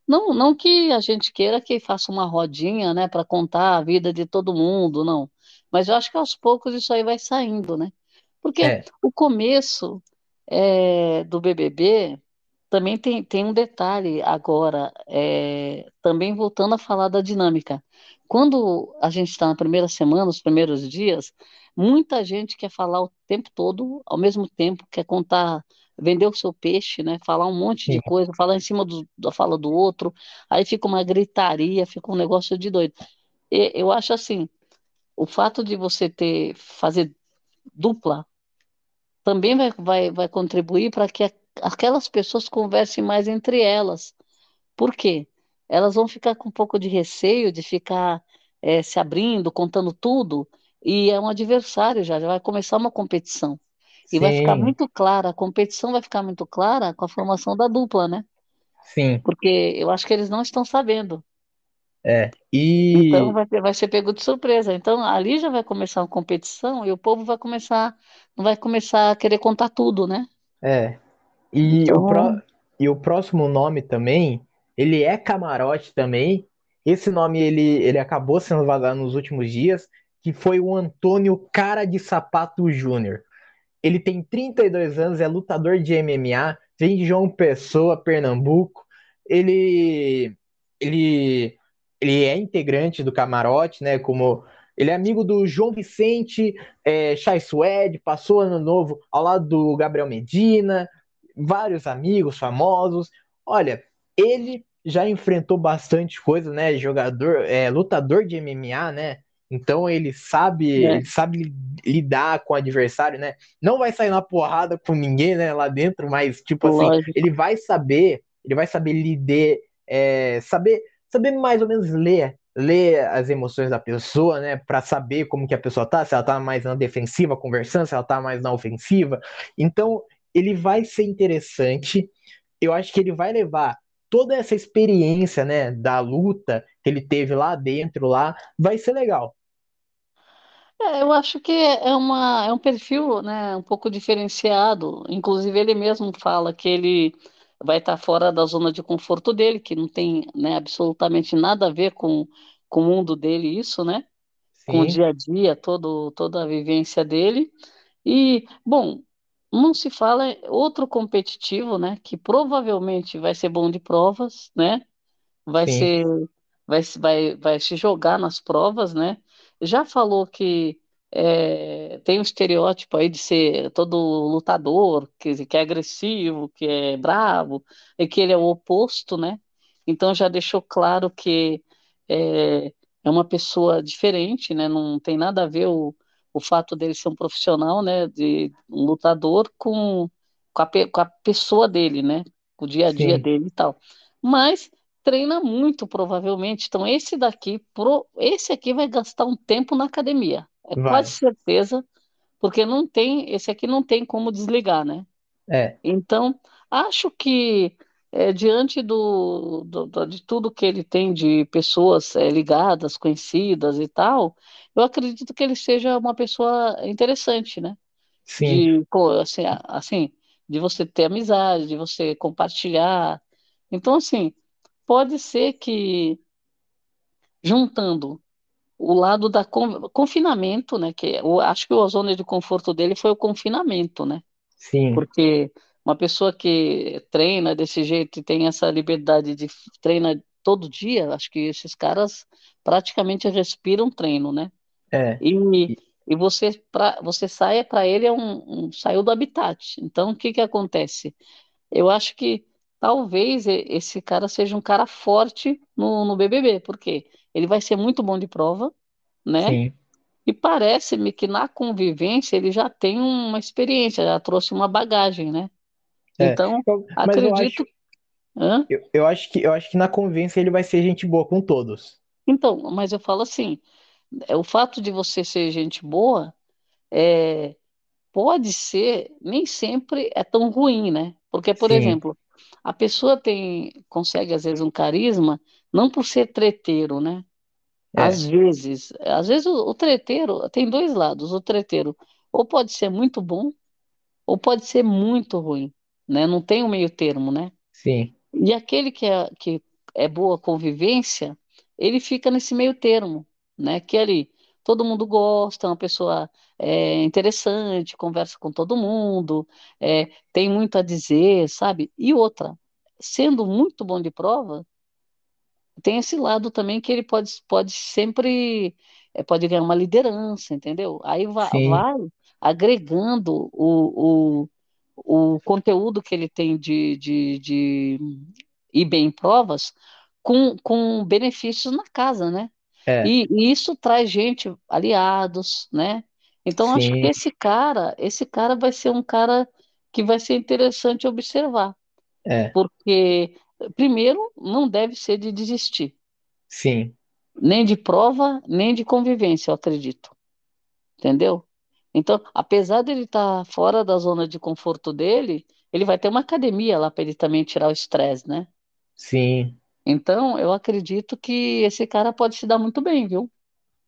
Não, não que a gente queira que faça uma rodinha, né, para contar a vida de todo mundo, não. Mas eu acho que aos poucos isso aí vai saindo, né? Porque é, o começo é, do BBB também tem, tem um detalhe agora, é, também voltando a falar da dinâmica. Quando a gente está na primeira semana, os primeiros dias, muita gente quer falar o tempo todo, ao mesmo tempo, quer contar, vender o seu peixe, né? Falar um monte de sim, coisa, falar em cima do- da fala do outro, aí fica uma gritaria, fica um negócio de doido. E- eu acho assim, o fato de você ter, fazer dupla também vai, vai, vai contribuir para que aquelas pessoas conversem mais entre elas. Por quê? Elas vão ficar com um pouco de receio de ficar eh, se abrindo, contando tudo, e é um adversário já, já vai começar uma competição. E vai ficar sim, muito clara, a competição vai ficar muito clara com a formação da dupla, né? sim, Porque eu acho que eles não estão sabendo. é. Então E vai, ter- vai ser pego de surpresa. Então ali já vai começar uma competição e o povo vai começar, não vai começar a querer contar tudo, né? é, e o, pró Então, e o próximo nome também, ele é camarote também. Esse nome ele, ele acabou sendo vazado nos últimos dias, que foi o Antônio Cara de Sapato Júnior. Ele tem 32 anos, é lutador de MMA, vem de João Pessoa, Pernambuco. Ele, ele, ele é integrante do camarote, né? Como ele é amigo do João Vicente, é, Chai Suede, passou ano novo ao lado do Gabriel Medina, vários amigos famosos. Olha, ele já enfrentou bastante coisa, né? Jogador, é, lutador de MMA, né? Então ele sabe, é, ele sabe lidar com o adversário, né? Não vai sair na porrada com ninguém, né, lá dentro, mas tipo assim, lógico. ele vai saber, ele vai saber lidar, é, saber, saber mais ou menos ler, ler as emoções da pessoa, né, para saber como que a pessoa tá, se ela tá mais na defensiva conversando, se ela tá mais na ofensiva. Então, ele vai ser interessante. Eu acho que ele vai levar toda essa experiência, né, da luta que ele teve lá dentro lá, vai ser legal. É, eu acho que é uma, é um perfil, né, um pouco diferenciado. Inclusive, ele mesmo fala que ele vai estar fora da zona de conforto dele, que não tem, né, absolutamente nada a ver com, com o mundo dele, isso, né? Com o dia a dia, todo, toda a vivência dele. E, bom, não se fala outro competitivo, né, que provavelmente vai ser bom de provas, né? vai sim, ser, vai, se- vai, vai se jogar nas provas, né? Já falou que é, tem um estereótipo aí de ser todo lutador, que, que é agressivo, que é bravo, e que ele é o oposto, né? Então já deixou claro que é, é uma pessoa diferente, né? Não tem nada a ver o, o fato dele ser um profissional, né? De um lutador com, com a, com a pessoa dele, né? Com o dia a dia sim, dele e tal. Mas treina muito, provavelmente. Então, esse daqui, pro- esse aqui vai gastar um tempo na academia. É quase vai. certeza, porque não tem, esse aqui não tem como desligar, né? É, Então, acho que é, diante do, do- do- de tudo que ele tem de pessoas é, ligadas, conhecidas e tal, eu acredito que ele seja uma pessoa interessante, né? sim, De, assim, assim, de você ter amizade, de você compartilhar. Então, assim, pode ser que juntando o lado da con- confinamento, né? Que eu acho que a zona de conforto dele foi o confinamento, né? sim, Porque uma pessoa que treina desse jeito e tem essa liberdade de treina todo dia, acho que esses caras praticamente respiram treino, né? É. E, E- você, pra, você sai para ele é um, um- saiu do habitat. Então, o que que acontece? Eu acho que talvez esse cara seja um cara forte no, no BBB, porque ele vai ser muito bom de prova, né? Sim. E parece-me que na convivência ele já tem uma experiência, já trouxe uma bagagem, né? É. Então, Eu- mas eu acho, acredito. Eu, eu acho que eu acho que na convivência ele vai ser gente boa com todos. Então, mas eu falo assim, é, o fato de você ser gente boa é, pode ser, nem sempre é tão ruim, né? Porque, por Sim. exemplo, a pessoa tem, consegue às vezes um carisma, não por ser treteiro, né? Às É. vezes, às vezes o, o treteiro tem dois lados. O treteiro ou pode ser muito bom ou pode ser muito ruim, né? Não tem um meio termo, né? Sim. E aquele que é, que é boa convivência, ele fica nesse meio termo, né? Que ali todo mundo gosta, é uma pessoa é, interessante, conversa com todo mundo, é, tem muito a dizer, sabe? E outra, sendo muito bom de prova, tem esse lado também que ele pode, pode sempre, é, pode ganhar uma liderança, entendeu? Aí va- Sim. vai agregando o, o, o conteúdo que ele tem de, de, de ir bem em provas com, com benefícios na casa, né? É. E, e isso traz gente, aliados, né? Então acho que esse cara, esse cara vai ser um cara que vai ser interessante observar, É. porque primeiro não deve ser de desistir, Sim. nem de prova, nem de convivência, eu acredito, entendeu? Então, apesar dele estar fora da zona de conforto dele, ele vai ter uma academia lá para ele também tirar o estresse, né? Sim. Então, eu acredito que esse cara pode se dar muito bem, viu?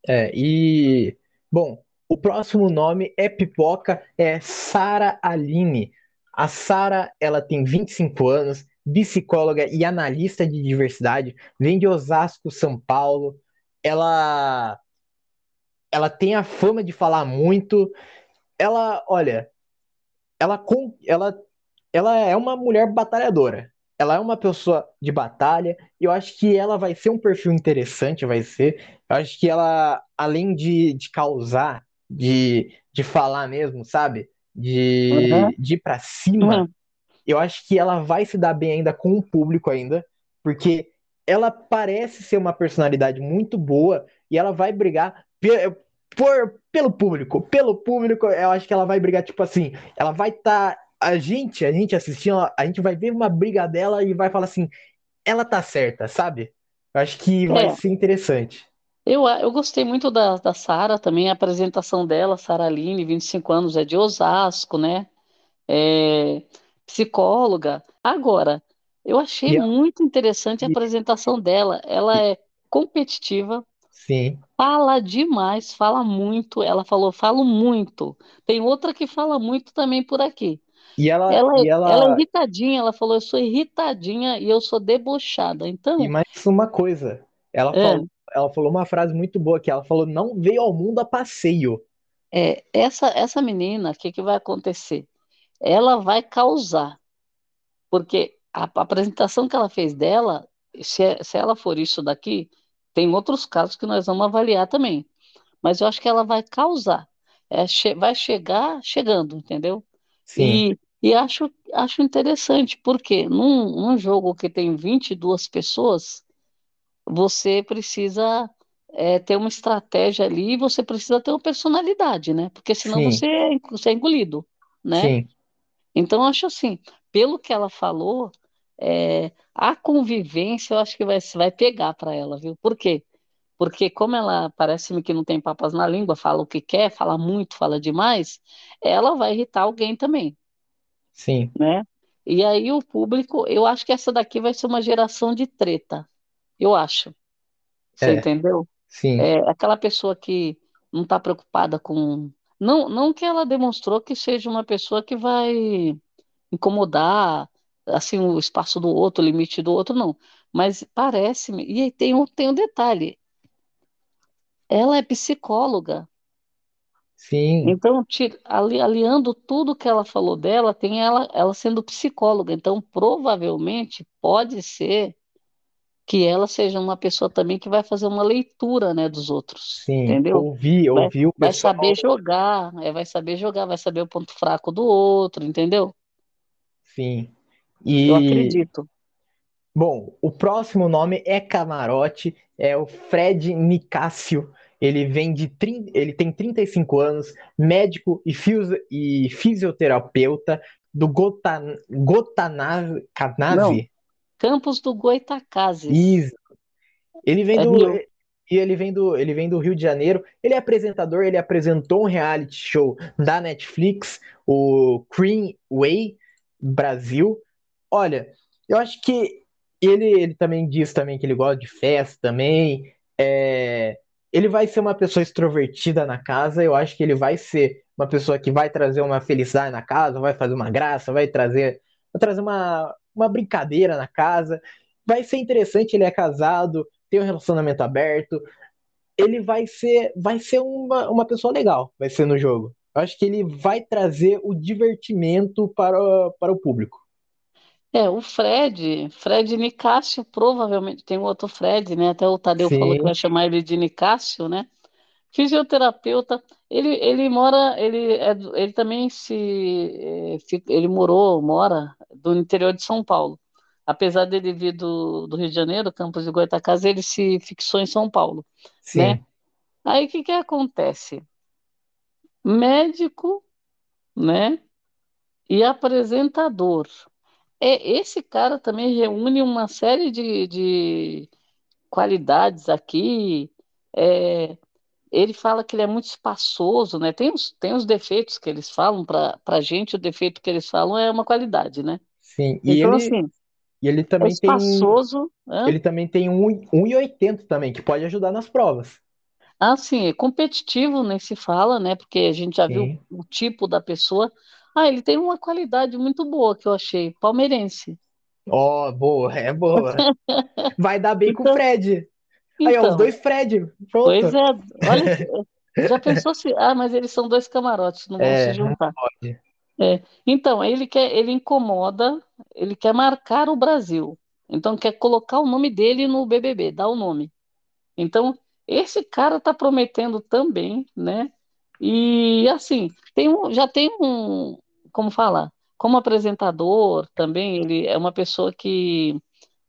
É. E bom, o próximo nome é Pipoca, é Sara Aline. A Sara, ela tem 25 anos, psicóloga e analista de diversidade, vem de Osasco, São Paulo. Ela ela tem a fama de falar muito. Ela, olha, ela, ela, ela é uma mulher batalhadora. Ela é uma pessoa de batalha. E eu acho que ela vai ser um perfil interessante, vai ser. Eu acho que ela, além de, de causar, de, de falar mesmo, sabe? Uhum. De, de ir pra cima, Uhum. eu acho que ela vai se dar bem ainda com o público ainda, porque ela parece ser uma personalidade muito boa e ela vai brigar pe- por, pelo público. Pelo público, eu acho que ela vai brigar, tipo assim, ela vai estar. A gente, a gente assistindo, a gente vai ver uma briga dela e vai falar assim, ela tá certa, sabe? Eu acho que vai É, ser interessante. eu, eu gostei muito da, da Sara também, a apresentação dela, Sara Aline, 25 anos, é de Osasco, né? É psicóloga. Agora, eu achei a- muito interessante a e- apresentação dela. Ela e- é competitiva, sim. fala demais, fala muito. Ela falou, falo muito. Tem outra que fala muito também por aqui. E ela, Ela, e ela é ela, irritadinha, ela falou, eu sou irritadinha e eu sou debochada. e Então, mais uma coisa, ela é, falou, ela falou uma frase muito boa que ela falou, não veio ao mundo a passeio. é, essa, essa menina, o que que vai acontecer? Ela vai causar, porque a, a apresentação que ela fez dela, se, é- se ela for isso daqui, tem outros casos que nós vamos avaliar também. Mas eu acho que ela vai causar, É, che- vai chegar chegando, entendeu? Sim, E, e acho, acho interessante, porque num, num jogo que tem 22 pessoas, você precisa é, ter uma estratégia ali e você precisa ter uma personalidade, né? Porque senão sim, você é, você é engolido, né? sim, Então, acho assim, pelo que ela falou, é, a convivência eu acho que vai, vai pegar para ela, viu? Por quê? Porque como ela parece-me que não tem papas na língua, fala o que quer, fala muito, fala demais, ela vai irritar alguém também, sim. né? E aí o público, eu acho que essa daqui vai ser uma geração de treta, eu acho. Você É, entendeu? sim, É aquela pessoa que não está preocupada com. Não, não que ela demonstrou que seja uma pessoa que vai incomodar assim o espaço do outro, o limite do outro, não. Mas parece-me. E aí tem um, tem um detalhe: ela é psicóloga. Sim, Então, ali- aliando tudo que ela falou dela, tem ela, ela sendo psicóloga. Então, provavelmente, pode ser que ela seja uma pessoa também que vai fazer uma leitura, né, dos outros, sim. entendeu? Ouvi, Vai, ouvi o vai pessoal. saber jogar, é, vai saber jogar, vai saber o ponto fraco do outro, entendeu? Sim. Eu E, acredito. bom, o próximo nome é Camarote, é o Fred Nicásio. Ele vem de, ele tem 35 anos, médico e, fisi- e fisioterapeuta do Gotan, Canase? Campos do Goytacazes, Isso. Ele vem é do, e ele vem do, ele vem do Rio de Janeiro. Ele é apresentador, ele apresentou um reality show da Netflix, o Cream Way Brasil. Olha, eu acho que ele, ele também diz também que ele gosta de festa também. É, ele vai ser uma pessoa extrovertida na casa. Eu acho que ele vai ser uma pessoa que vai trazer uma felicidade na casa, vai fazer uma graça, vai trazer, vai trazer uma, uma brincadeira na casa. Vai ser interessante. Ele é casado, tem um relacionamento aberto. Ele vai ser, vai ser uma, uma pessoa legal, vai ser no jogo. Eu acho que ele vai trazer o divertimento para, para o público. É, o Fred, Fred Nicásio, provavelmente tem um outro Fred, né? Até o Tadeu falou que Sim, vai chamar ele de Nicásio, né? Fisioterapeuta, ele, ele mora, ele, é, ele também se, fi- ele morou, mora do interior de São Paulo. Apesar dele vir do, do Rio de Janeiro, Campos de Goytacazes, ele se fixou em São Paulo, né? sim, Aí o que que acontece? Médico, né? E apresentador. É, esse cara também reúne uma série de, de qualidades aqui. É, ele fala que ele é muito espaçoso, né? Tem os, tem os defeitos que eles falam, para para gente, o defeito que eles falam é uma qualidade, né? sim. E Então, ele, assim, e ele é também tem, espaçoso, hã? ele também tem um, 1,80 também, que pode ajudar nas provas. Assim, é competitivo, nem se fala, né? Porque a gente já viu Sim. o tipo da pessoa. Ah, ele tem uma qualidade muito boa que eu achei, palmeirense. Ó, boa, é boa. Vai dar bem com o Então, Fred. Aí, ó, os então, dois Fred. pois Pronto. é, olha. Já pensou se. Ah, mas eles são dois camarotes, não vão se É, não juntar. É. Então, ele quer, ele incomoda, ele quer marcar o Brasil. Então, quer colocar o nome dele no BBB, dá o nome. Então, esse cara está prometendo também, né? E assim, tem um, já tem um, como falar, como apresentador também, ele é uma pessoa que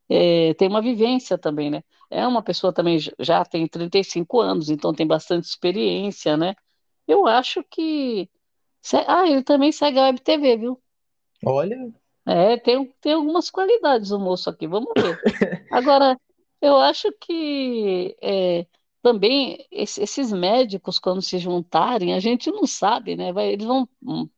é, tem uma vivência também, né? É uma pessoa também, já tem 35 anos, então tem bastante experiência, né? Eu acho que. Ah, ele também segue a Web TV, viu? Olha, É, tem, tem algumas qualidades o moço aqui, vamos ver. Agora, eu acho que é, também esse- esses médicos, quando se juntarem, a gente não sabe, né? Vai- eles vão hum,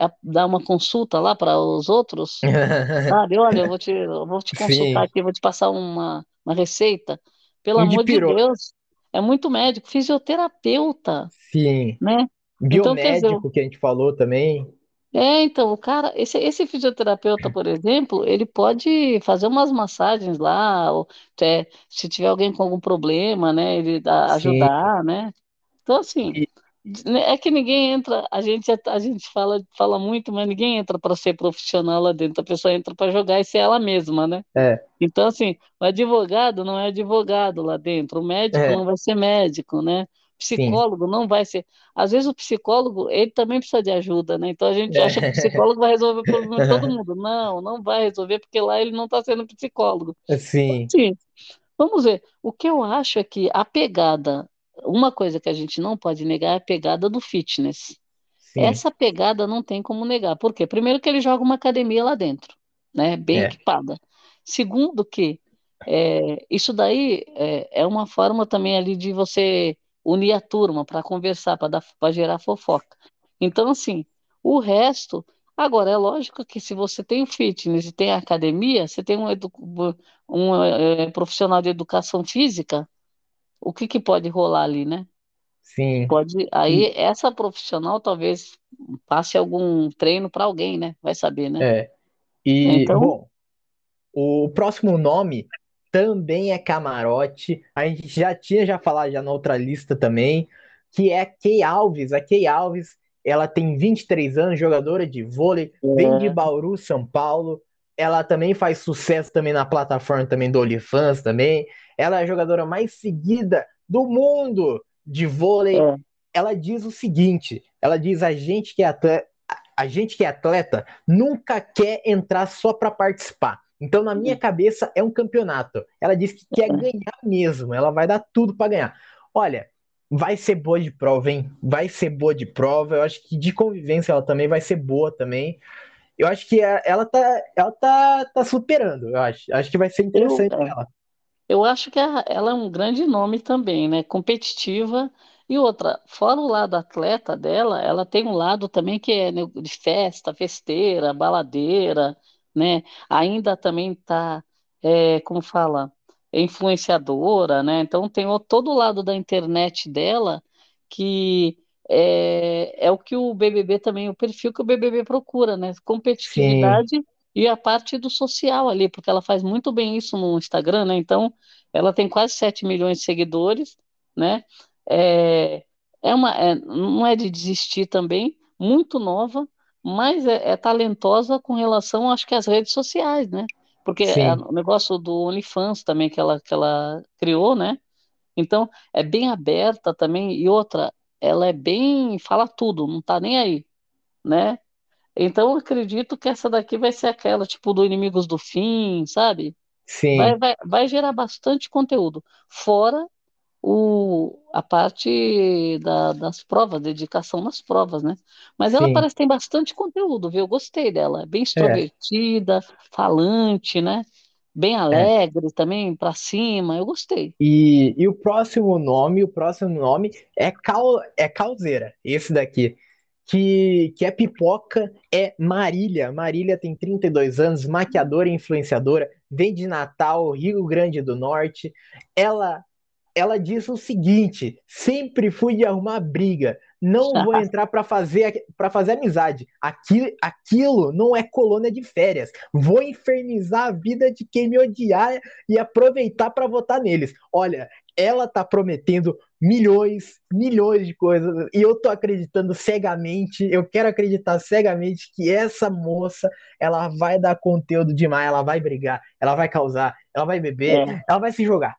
é, dar uma consulta lá para os outros, sabe? Olha, eu vou te, eu vou te consultar sim. aqui, vou te passar uma, uma receita. Pelo de amor de. Deus, é muito médico, fisioterapeuta, Sim. né? Então, quer dizer, Biomédico que a gente falou também. É, então, o cara, esse, esse fisioterapeuta, por exemplo, ele pode fazer umas massagens lá, ou, é, se tiver alguém com algum problema, né, ele dá- ajudar, né? Então, assim, né, é que ninguém entra, a gente, a gente fala, fala muito, mas ninguém entra para ser profissional lá dentro, a pessoa entra para jogar e ser ela mesma, né? É, Então, assim, o advogado não é advogado lá dentro, o médico é, não vai ser médico, né? Sim. Psicólogo não vai ser. Às vezes o psicólogo, ele também precisa de ajuda, né? Então a gente acha que o É. psicólogo vai resolver o problema de todo mundo. Não, não vai resolver, porque lá ele não está sendo psicólogo. Sim, Sim, vamos ver. O que eu acho é que a pegada, uma coisa que a gente não pode negar é a pegada do fitness. sim. Essa pegada não tem como negar. Por quê? Primeiro que ele joga uma academia lá dentro, né? Bem É, equipada. Segundo que é, isso daí é, é uma forma também ali de você unir a turma para conversar, para gerar fofoca. Então, assim, o resto, agora é lógico que se você tem o fitness e tem a academia, você tem um, um, é, profissional de educação física, o que que pode rolar ali, né? sim. Pode, aí E, essa profissional talvez passe algum treino para alguém, né? Vai saber, né? é, e, Então, bom, o próximo nome também é Camarote. A gente já tinha já falado já na outra lista também. que é a Kay Alves. A Kay Alves, ela tem 23 anos, jogadora de vôlei, É. vem de Bauru, São Paulo. Ela também faz sucesso também na plataforma também do OnlyFans também. Ela é a jogadora mais seguida do mundo de vôlei. É. Ela diz o seguinte, ela diz a gente que é atleta, a gente que é atleta nunca quer entrar só para participar. Então, na minha cabeça, é um campeonato. Ela diz que quer ganhar mesmo. Ela vai dar tudo para ganhar. Olha, vai ser boa de prova, hein? Vai ser boa de prova. Eu acho que de convivência ela também vai ser boa também. Eu acho que a- ela tá, ela tá, tá superando, eu acho. Acho que vai ser interessante Eu- pra ela. Eu acho que ela é um grande nome também, né? Competitiva. E outra, fora o lado atleta dela, ela tem um lado também que é né, de festa, festeira, baladeira, né? Ainda também tá, é, como fala, influenciadora, né? Então tem o- todo o lado da internet dela que é, é o que o BBB também, o perfil que o BBB procura, né? Competitividade e a parte do social ali, porque ela faz muito bem isso no Instagram, né? Então, ela tem quase 7 milhões de seguidores, né? É, é uma, é- não é de desistir também, muito nova, mas é, é talentosa com relação, acho que, às redes sociais, né? Porque é o negócio do OnlyFans também que ela, que ela criou, né? Então, é bem aberta também, e outra, ela é bem, fala tudo, não tá nem aí, né? Então, eu acredito que essa daqui vai ser aquela, tipo, do Inimigos do Fim, sabe? Sim, Vai, vai, vai gerar bastante conteúdo, fora o, a parte da- das provas, dedicação nas provas, né? Mas ela sim. parece que tem bastante conteúdo, viu? Eu gostei dela, é bem extrovertida, falante, né? Bem alegre também, pra cima, eu gostei. E, e o próximo nome, o próximo nome é Cal, é Calzeira, esse daqui. Que, que é pipoca, é Marília. Marília tem 32 anos, maquiadora e influenciadora, vem de Natal, Rio Grande do Norte. Ela ela diz o seguinte: sempre fui de arrumar briga, não vou entrar para fazer para fazer amizade. Aquilo, aquilo não é colônia de férias. Vou infernizar a vida de quem me odiar e aproveitar para votar neles. Olha, ela tá prometendo milhões, milhões de coisas e eu tô acreditando cegamente. Eu quero acreditar cegamente que essa moça ela vai dar conteúdo demais, ela vai brigar, ela vai causar, ela vai beber, É. ela vai se jogar.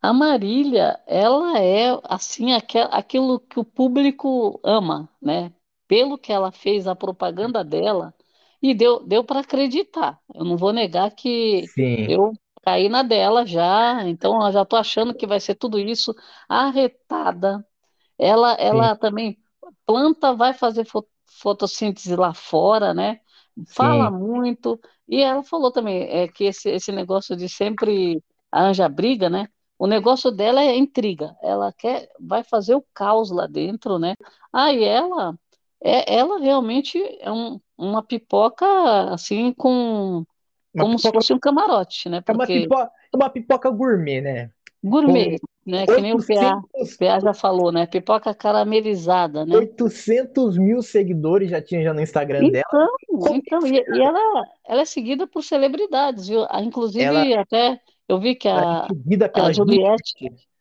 A Marília, ela é assim aquilo que o público ama, né? Pelo que ela fez a propaganda dela e deu deu para acreditar. Eu não vou negar que Sim, eu caí na dela já, então eu já tô achando que vai ser tudo isso arretada. Ela sim, ela também planta, vai fazer fo- fotossíntese lá fora, né? Fala sim, muito. E ela falou também é, que esse, esse negócio de sempre anja briga, né? O negócio dela é intriga. Ela quer, vai fazer o caos lá dentro, né? Ah, e ela, é, ela realmente é um- uma pipoca assim com uma como se pipoca, fosse um camarote, né? é uma Porque pipoca, é uma pipoca gourmet, né? gourmet, Com né? Que nem o PA, 800, PA já falou, né? Pipoca caramelizada, né? 800 mil seguidores já tinha já no Instagram dela. Então, então, e, e ela, ela é seguida por celebridades, viu? Ah, Ela, Inclusive, até eu vi que a, a Juliette,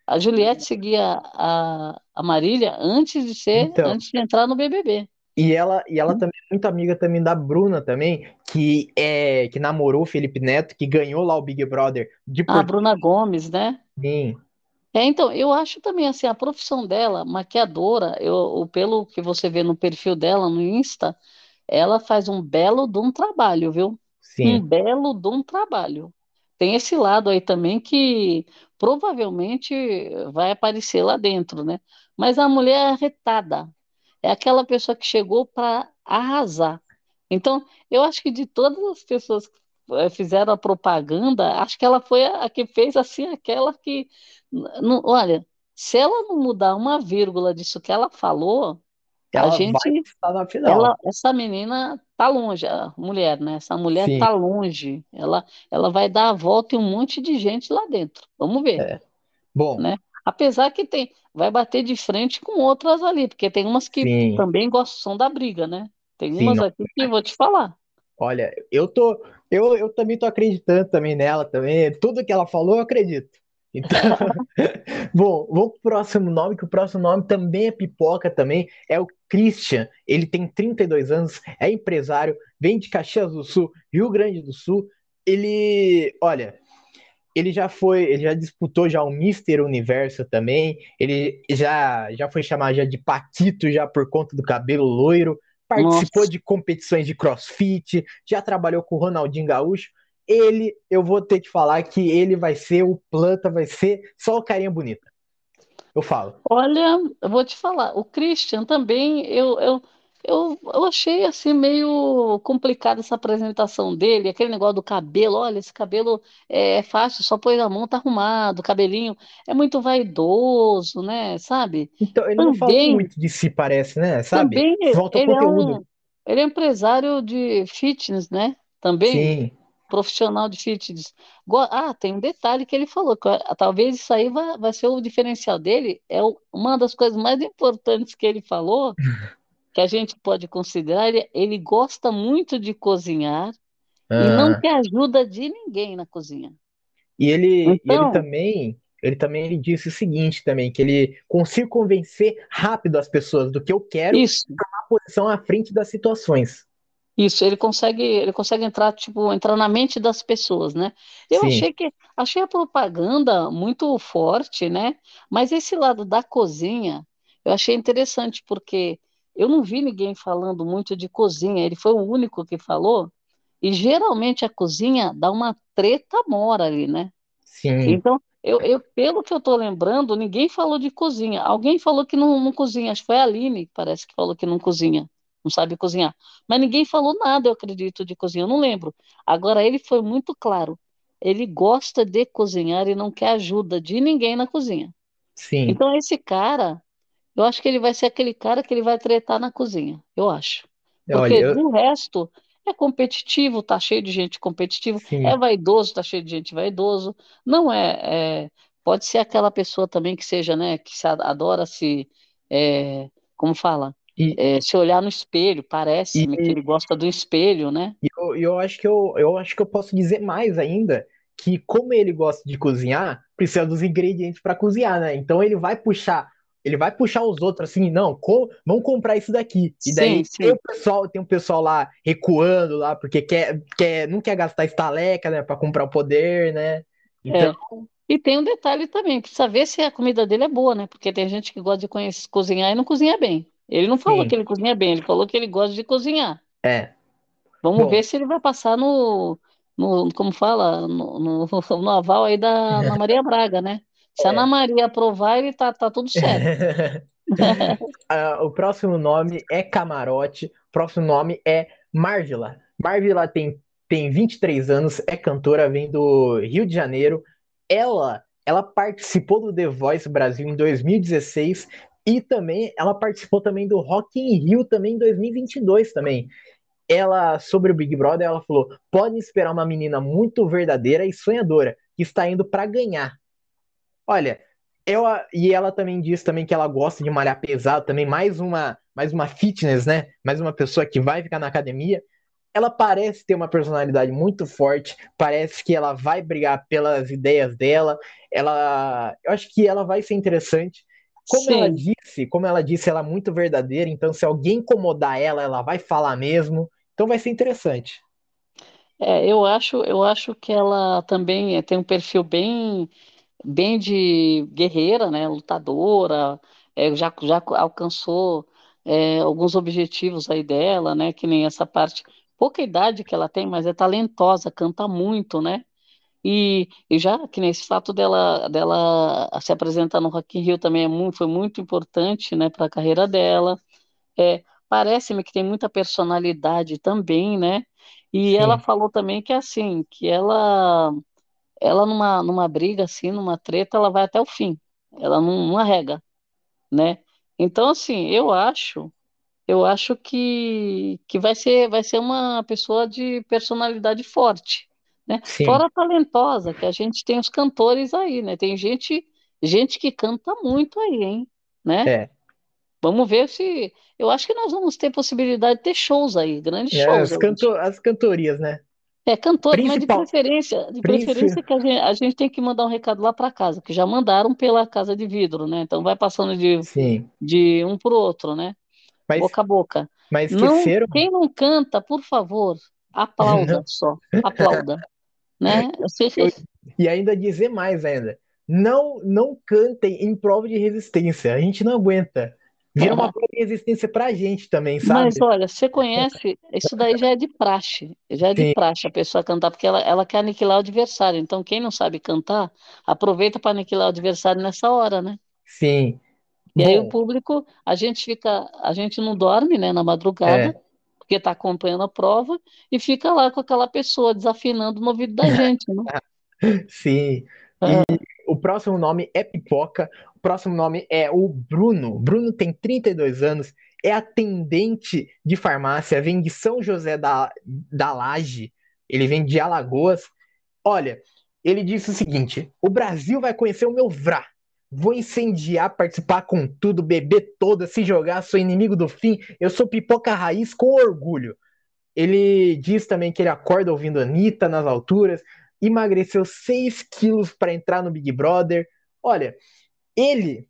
a Juliette seguia a, a Marília antes de ser, Então, antes de entrar no BBB. e ela, e ela também é muito amiga também da Bruna também, que é que namorou o Felipe Neto, que ganhou lá o Big Brother de A Bruna Gomes, né? Portugal. É, então, eu acho também assim, a profissão dela, maquiadora, eu, pelo que você vê no perfil dela no Insta, ela faz um belo de um trabalho, viu? Um Sim, belo de um trabalho. Tem esse lado aí também que provavelmente vai aparecer lá dentro, né? Mas a mulher é arretada, é aquela pessoa que chegou para arrasar. Então, eu acho que de todas as pessoas que eh, fizeram a propaganda, acho que ela foi a que fez assim aquela que, olha, se ela não mudar uma vírgula disso que ela falou, ela vai gente estar na final. ela, essa menina tá longe, a mulher, né? Essa mulher Sim, tá longe. Ela, ela vai dar a volta em um monte de gente lá dentro. Vamos ver, é. Bom, né? Apesar que tem, vai bater de frente com outras ali, porque tem umas que sim, também gostam da briga, né? Tem sim, umas não. aqui que eu vou te falar. Olha, eu tô, eu, eu também tô acreditando também nela também. Tudo que ela falou, eu acredito. Então, bom, vou pro próximo nome, que o próximo nome também é pipoca também, é o Christian. Ele tem 32 anos, é empresário, vem de Caxias do Sul, Rio Grande do Sul. Ele, olha, ele já foi, ele já disputou já o Mister Universo também. Ele já já foi chamado já de Paquito já por conta do cabelo loiro. Participou Nossa. de competições de CrossFit, já trabalhou com o Ronaldinho Gaúcho ele, eu vou ter que falar que ele vai ser o planta, vai ser só o carinha bonita. Eu falo. Olha, eu vou te falar, o Christian também, eu, eu, eu, eu achei assim meio complicada essa apresentação dele, aquele negócio do cabelo, olha, esse cabelo é, fácil, só põe na mão, tá arrumado, o cabelinho é muito vaidoso, né, sabe? Então, ele também, não fala muito de si, parece, né, sabe? Também, Falta ele conteúdo. É um, ele é empresário de fitness, né, também. Sim profissional de fitness. Ah, tem um detalhe que ele falou, que talvez isso aí vai, vai ser o diferencial dele. É uma das coisas mais importantes que ele falou, que a gente pode considerar, ele, ele gosta muito de cozinhar ah. e não quer ajuda de ninguém na cozinha. E ele, então, ele também, ele também ele disse o seguinte também, que ele consiga convencer rápido as pessoas do que eu quero isso. tomar posição à frente das situações. Isso, ele consegue, ele consegue entrar, tipo, entrar na mente das pessoas, né? Eu Sim. achei que achei a propaganda muito forte, né? Mas esse lado da cozinha, eu achei interessante porque eu não vi ninguém falando muito de cozinha, ele foi o único que falou, e geralmente a cozinha dá uma treta mora ali, né? Sim. Então, eu, eu, pelo que eu tô lembrando, ninguém falou de cozinha. Alguém falou que não, não cozinha, acho que foi a Aline, parece que falou que não cozinha não sabe cozinhar. Mas ninguém falou nada, eu acredito, de cozinhar, eu não lembro. Agora, ele foi muito claro. Ele gosta de cozinhar e não quer ajuda de ninguém na cozinha. Sim. Então, esse cara, eu acho que ele vai ser aquele cara que ele vai tretar na cozinha, eu acho. Porque Olha, eu... resto é competitivo, tá cheio de gente competitiva, é vaidoso, tá cheio de gente vaidoso. Não é, é, pode ser aquela pessoa também que seja, né, que se adora se, é, como fala, e, é, se olhar no espelho, parece-me que ele gosta do espelho, né? E eu, eu, acho que eu, eu acho que eu posso dizer mais ainda, que como ele gosta de cozinhar, precisa dos ingredientes para cozinhar, né? Então ele vai puxar, ele vai puxar os outros assim, não, com, vamos comprar isso daqui. E daí sim, tem o pessoal, tem um pessoal lá recuando lá, porque quer, quer, não quer gastar estaleca, né, para comprar o poder, né? Então, é. E tem um detalhe também, precisa ver se a comida dele é boa, né? Porque tem gente que gosta de cozinhar e não cozinha bem. Ele não falou Sim. que ele cozinha bem, ele falou que ele gosta de cozinhar. É. Vamos Bom. ver se ele vai passar no, no como fala, no, no, no aval aí da Ana Maria Braga, né? Se a é. Ana Maria aprovar, ele tá, tá tudo certo. uh, o próximo nome é Camarote, o próximo nome é Marvila. Marvila tem, tem 23 anos, é cantora, vem do Rio de Janeiro. Ela ela participou do The Voice Brasil em 2016, e também ela participou também do Rock in Rio também em 2022 também. Ela sobre o Big Brother, ela falou: "Pode esperar uma menina muito verdadeira e sonhadora, que está indo para ganhar". Olha, e ela também diz também que ela gosta de malhar pesado, também mais uma, mais uma fitness, né? Mais uma pessoa que vai ficar na academia. Ela parece ter uma personalidade muito forte, parece que ela vai brigar pelas ideias dela. Ela, eu acho que ela vai ser interessante. Como Sim. ela disse, como ela disse, ela é muito verdadeira, então se alguém incomodar ela, ela vai falar mesmo. Então vai ser interessante. É, eu acho, eu acho que ela também tem um perfil bem, bem de guerreira, né, lutadora, é, já, já alcançou é, alguns objetivos aí dela, né, que nem essa parte, pouca idade que ela tem, mas é talentosa, canta muito, né, e, e já que nesse fato dela, dela se apresentar no Rock in Rio também é muito, foi muito importante né, para a carreira dela. É, Parece-me que tem muita personalidade também, né? E Sim. ela falou também que assim, que ela ela numa, numa briga assim, numa treta, ela vai até o fim. Ela não, não arrega, né? Então assim, eu acho eu acho que, que vai ser vai ser uma pessoa de personalidade forte, né? Fora talentosa, que a gente tem os cantores aí, né? Tem gente, gente que canta muito aí, hein? Né? É. Vamos ver se. Eu acho que nós vamos ter possibilidade de ter shows aí, grandes é, shows. As, canto... as cantorias, né? É, cantor, mas de Principal- preferência, de Príncipe- preferência que a gente, a gente tem que mandar um recado lá para casa, que já mandaram pela casa de vidro, né? Então vai passando de, Sim. de um para o outro, né? Mas, Boca a boca. mas Não, esqueceram. quem não canta, por favor, aplauda Não. só, aplauda, né? Sei que- E ainda dizer mais ainda. Não, não cantem em prova de resistência. A gente não aguenta. Vira uma prova de resistência pra gente também, sabe? Mas olha, você conhece, isso daí já é de praxe, já é de Sim. praxe a pessoa cantar, porque ela, ela quer aniquilar o adversário. Então, quem não sabe cantar, aproveita para aniquilar o adversário nessa hora, né? Sim. E aí o Bom, público, a gente fica, a gente não dorme, né, na madrugada, É. porque está acompanhando a prova, e fica lá com aquela pessoa desafinando no ouvido da gente, né? sim. Ah. O próximo nome é Pipoca. O próximo nome é o Bruno. Bruno tem 32 anos, é atendente de farmácia, vem de São José da, da Laje, ele vem de Alagoas. Olha, ele disse o seguinte: o Brasil vai conhecer o meu Vrá. Vou incendiar, participar com tudo, beber toda, se jogar, sou inimigo do fim. Eu sou pipoca raiz com orgulho. Ele diz também que ele acorda ouvindo Anitta nas alturas, emagreceu 6 quilos para entrar no Big Brother. Olha, ele,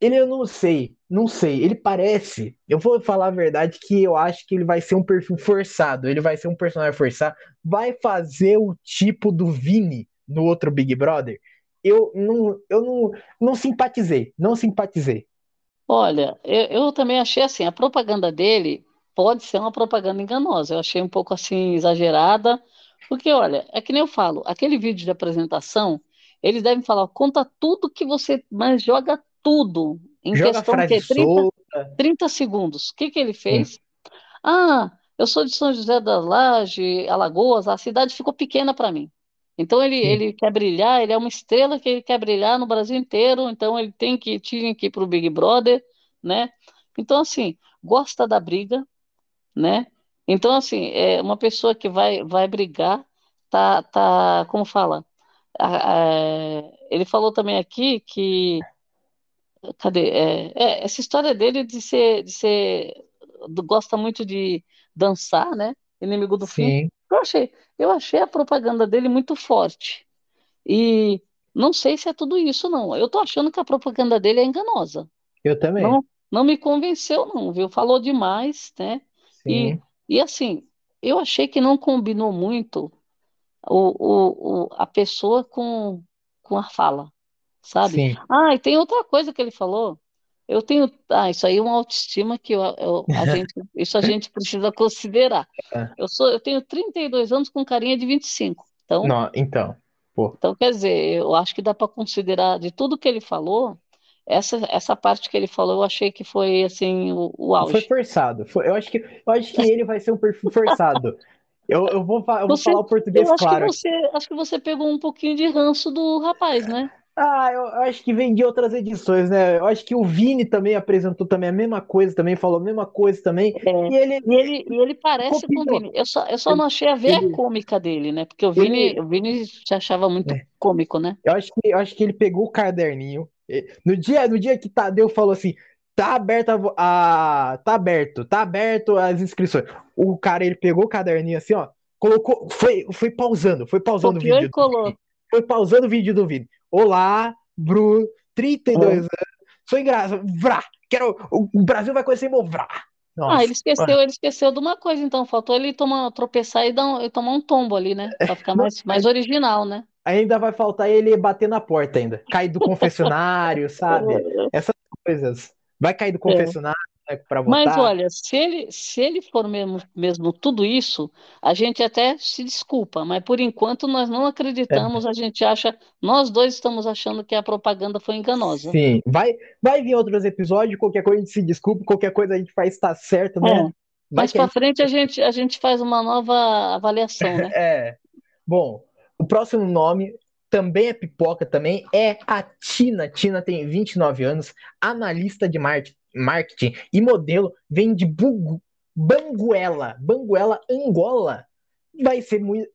ele eu não sei, não sei, ele parece, eu vou falar a verdade que eu acho que ele vai ser um perfil forçado, ele vai ser um personagem forçado, vai fazer o tipo do Vini no outro Big Brother. Eu não, eu não, não simpatizei, não simpatizei. Olha, eu, eu também achei assim, a propaganda dele pode ser uma propaganda enganosa. Eu achei um pouco assim exagerada, porque olha, é que nem eu falo, aquele vídeo de apresentação, eles devem falar, conta tudo que você, mas joga tudo em Joga questão de frase 30, solta. 30 segundos. O que que ele fez? Ah, eu sou de São José das Lajes, Alagoas, a cidade ficou pequena para mim. Então ele, Sim. ele quer brilhar, ele é uma estrela que ele quer brilhar no Brasil inteiro, então ele tem que tinha que ir para o Big Brother, né? Então assim, gosta da briga, né? Então assim, é uma pessoa que vai vai brigar, tá tá, como fala? Ele falou também aqui que Cadê? É, é, essa história dele de ser, de ser, gosta muito de dançar, né? Inimigo do fim. Eu achei, eu achei a propaganda dele muito forte. E não sei se é tudo isso, não. Eu tô achando que a propaganda dele é enganosa. eu também. Não, não me convenceu, não, viu? Falou demais, né? E, Sim, e assim, eu achei que não combinou muito o, o, o, a pessoa com, com a fala, sabe? sim. Ah, e tem outra coisa que ele falou. Eu tenho. Ah, isso aí é uma autoestima que eu, eu- a gente, isso a gente precisa considerar. É. Eu sou, eu tenho 32 anos com carinha de 25. Então, Não, então, pô, então quer dizer, eu acho que dá para considerar de tudo que ele falou, essa, essa parte que ele falou, eu achei que foi assim o, o foi auge. forçado. Foi- eu acho que, eu acho que ele vai ser um perfil forçado. Eu, eu vou, eu vou Você, falar o português eu acho que claro. você, acho que você pegou um pouquinho de ranço do rapaz, né? Ah, eu, eu acho que vem de outras edições, né? Eu acho que o Vini também apresentou também a mesma coisa, também falou a mesma coisa também. É. E ele, E ele, e ele parece com o. Vini. Eu só, eu só não achei a veia Ele- cômica dele, né? Porque o Vini, Ele- o Vini se achava muito É. cômico, né? eu acho que, eu acho que ele pegou o caderninho. No dia, no dia que Tadeu falou assim, tá aberto a, tá aberto, tá aberto as inscrições. O cara ele pegou o caderninho assim, ó, colocou, foi, foi pausando, foi pausando o Copiou vídeo e colou. Foi pausando o vídeo do Vini. Olá, Bruno, 32 É. anos, sou engraçado, vrá, quero, o Brasil vai conhecer meu vrá. Ah, Nossa, ele esqueceu, ele esqueceu de uma coisa, então faltou ele tomar, tropeçar e, dar um- tomar um tombo ali, né? Pra ficar mais, mais original, né? ainda vai faltar ele bater na porta ainda, cair do confessionário, sabe? Essas coisas. Vai cair do confessionário, É. Mas votar. olha, se ele, se ele for mesmo, mesmo tudo isso, a gente até se desculpa, mas por enquanto nós não acreditamos, a gente acha, nós dois estamos achando que a propaganda foi enganosa. Sim, vai, vai vir outros episódios, qualquer coisa a gente se desculpa, qualquer coisa a gente faz estar certo, né? É. A para frente a gente, a gente faz uma nova avaliação, né? É. Bom, o próximo nome também é pipoca, também é a Tina. Tina tem 29 anos, analista de mar- marketing e modelo, vem de Bugu- Banguela, Banguela, Angola. Vai ser muito.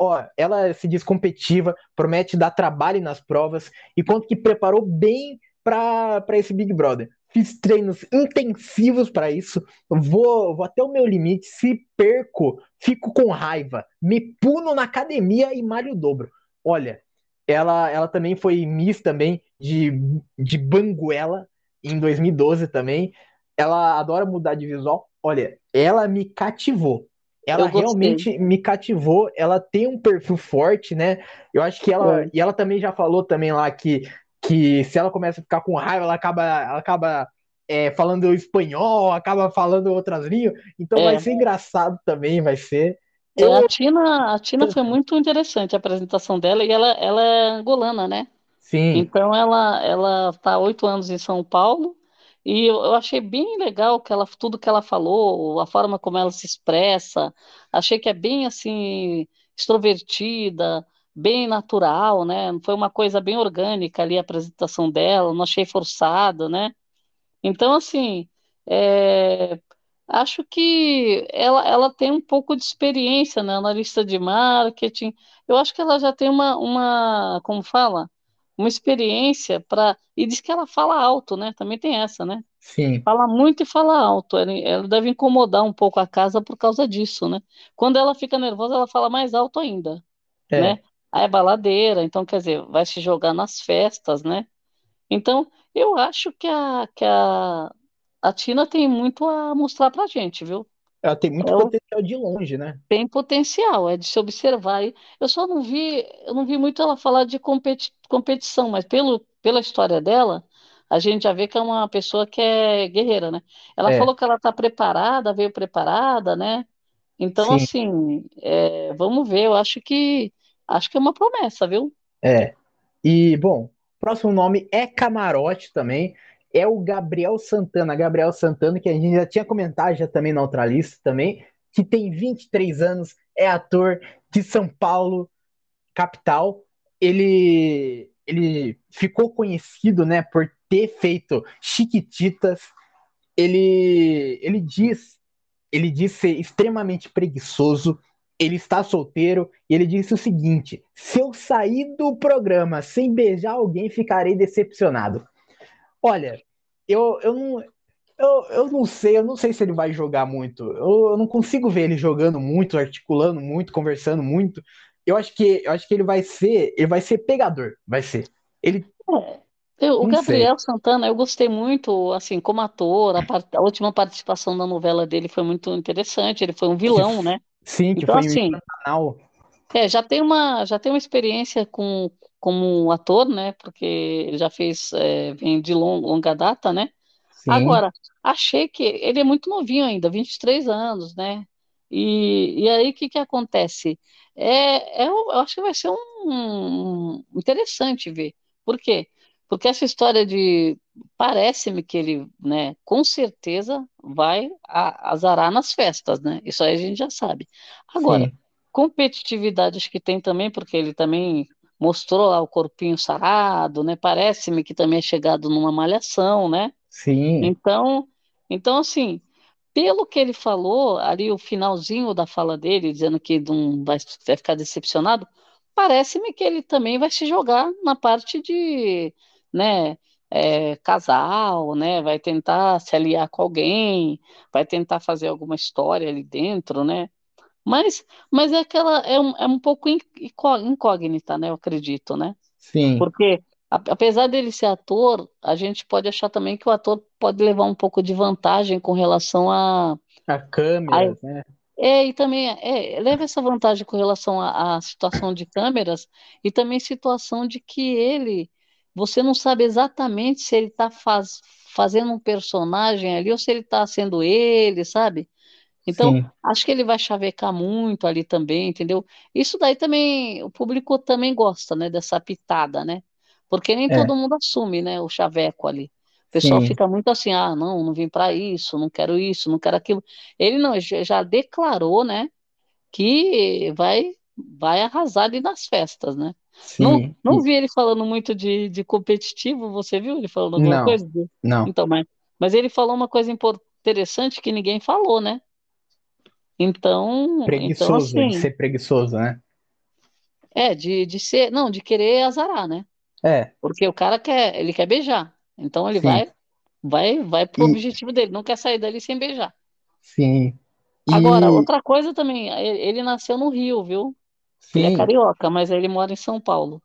Ó, ela se diz competitiva, promete dar trabalho nas provas e conta que preparou bem para esse Big Brother. fiz treinos intensivos para isso, vou, vou até o meu limite. Se perco, fico com raiva, me puno na academia e malho o dobro. Olha, ela, ela também foi Miss também de, de Banguela em 2012 também. Ela adora mudar de visual. Olha, ela me cativou. Ela realmente me cativou. Ela tem um perfil forte, né? Eu acho que ela. É. E ela também já falou também lá que, que se ela começa a ficar com raiva, ela acaba, ela acaba é, falando espanhol, acaba falando outras línguas. Então é. vai ser engraçado também, vai ser. É, Eu... A Tina, a Tina foi muito interessante a apresentação dela e ela, ela é angolana, né? Sim. Então ela ela está oito anos em São Paulo e eu, eu, achei bem legal que ela, tudo que ela falou, a forma como ela se expressa. Achei que é bem assim extrovertida, bem natural, né? Foi uma coisa bem orgânica ali a apresentação dela. Não achei forçada, né? Então assim, é, acho que ela, ela tem um pouco de experiência, né? Analista de marketing. Eu acho que ela já tem uma, uma como fala? Uma experiência para. E diz que ela fala alto, né? Também tem essa, né? Sim. Fala muito e fala alto. Ela, ela deve incomodar um pouco a casa por causa disso, né? Quando ela fica nervosa, ela fala mais alto ainda, é. né? Aí é baladeira, então quer dizer, vai se jogar nas festas, né? Então, eu acho que a, que a, a Tina tem muito a mostrar pra gente, viu? Ela tem muito Eu- potencial de longe, né? Tem potencial, é de se observar. Eu só não vi, eu não vi muito ela falar de competi- competição, mas pelo, pela história dela, a gente já vê que é uma pessoa que é guerreira, né? Ela É, falou que ela está preparada, veio preparada, né? Então, sim, assim, é, vamos ver. Eu acho que acho que é uma promessa, viu? é. E, bom, próximo nome é Camarote também. É o Gabriel Santana. Gabriel Santana, que a gente já tinha comentado já também na outra lista também, que tem 23 anos, é ator de São Paulo, capital. Ele, ele ficou conhecido, né, por ter feito Chiquititas. Ele, ele diz, ele diz ser extremamente preguiçoso. Ele está solteiro e ele disse o seguinte: se eu sair do programa sem beijar alguém, ficarei decepcionado. Olha, eu, eu não. Eu, eu não sei, eu não sei se ele vai jogar muito. Eu, eu não consigo ver ele jogando muito, articulando muito, conversando muito. Eu acho que eu acho que ele vai ser, ele vai ser pegador, vai ser. Ele, É. Eu- o. Gabriel Santana, eu gostei muito, assim, como ator, a, par- a última participação da novela dele foi muito interessante, ele foi um vilão, né? sim, que Então, foi assim, Pantanal. É, já tem uma, já tem uma experiência com, como ator, né? Porque ele já fez, é, vem de lon- longa data, né? Sim, Agora, achei que ele é muito novinho ainda, 23 anos, né? E, e aí, o que que acontece? É, é, eu acho que vai ser um, um- interessante ver. Por quê? Porque essa história de, parece-me que ele, né, com certeza vai azarar nas festas, né? Isso aí a gente já sabe. Agora, sim, competitividade acho que tem também, porque ele também mostrou lá o corpinho sarado, né? Parece-me que também é chegado numa malhação, né? sim, Então, então assim, pelo que ele falou, ali o finalzinho da fala dele, dizendo que não vai, vai ficar decepcionado, parece-me que ele também vai se jogar na parte de, né, é, casal, né? Vai tentar se aliar com alguém, vai tentar fazer alguma história ali dentro, né? Mas, mas é aquela, é um, é um pouco in- incó- incógnita, né? Eu acredito, né? sim. Porque, a- apesar dele ser ator, a gente pode achar também que o ator pode levar um pouco de vantagem com relação a, A a câmera, né? é, e também é, leva essa vantagem com relação à, à situação de câmeras e também situação de que ele, você não sabe exatamente se ele está faz, fazendo um personagem ali ou se ele está sendo ele, sabe? Então, Sim, acho que ele vai chavecar muito ali também, entendeu? Isso daí também, o público também gosta, né, dessa pitada, né? Porque nem é, todo mundo assume, né, o chaveco ali. O pessoal sim, fica muito assim, ah, não, não vim para isso, não quero isso, não quero aquilo. Ele não, já declarou, né, que vai vai arrasar ali nas festas, né? Não, sim. não E- vi ele falando muito de, de competitivo, você viu ele falando alguma não, coisa? não. Então, mas, mas ele falou uma coisa interessante que ninguém falou, né? Então, então Preguiçoso, de assim, ser preguiçoso, né? é de, de ser, não, de querer azarar, né? É, Porque o cara quer, ele quer beijar. Então ele sim, vai. Vai, vai pro E, objetivo dele, não quer sair dali sem beijar. sim. Agora, E, outra coisa também, ele, nasceu no Rio, viu? Ele é sim. carioca, mas ele mora em São Paulo.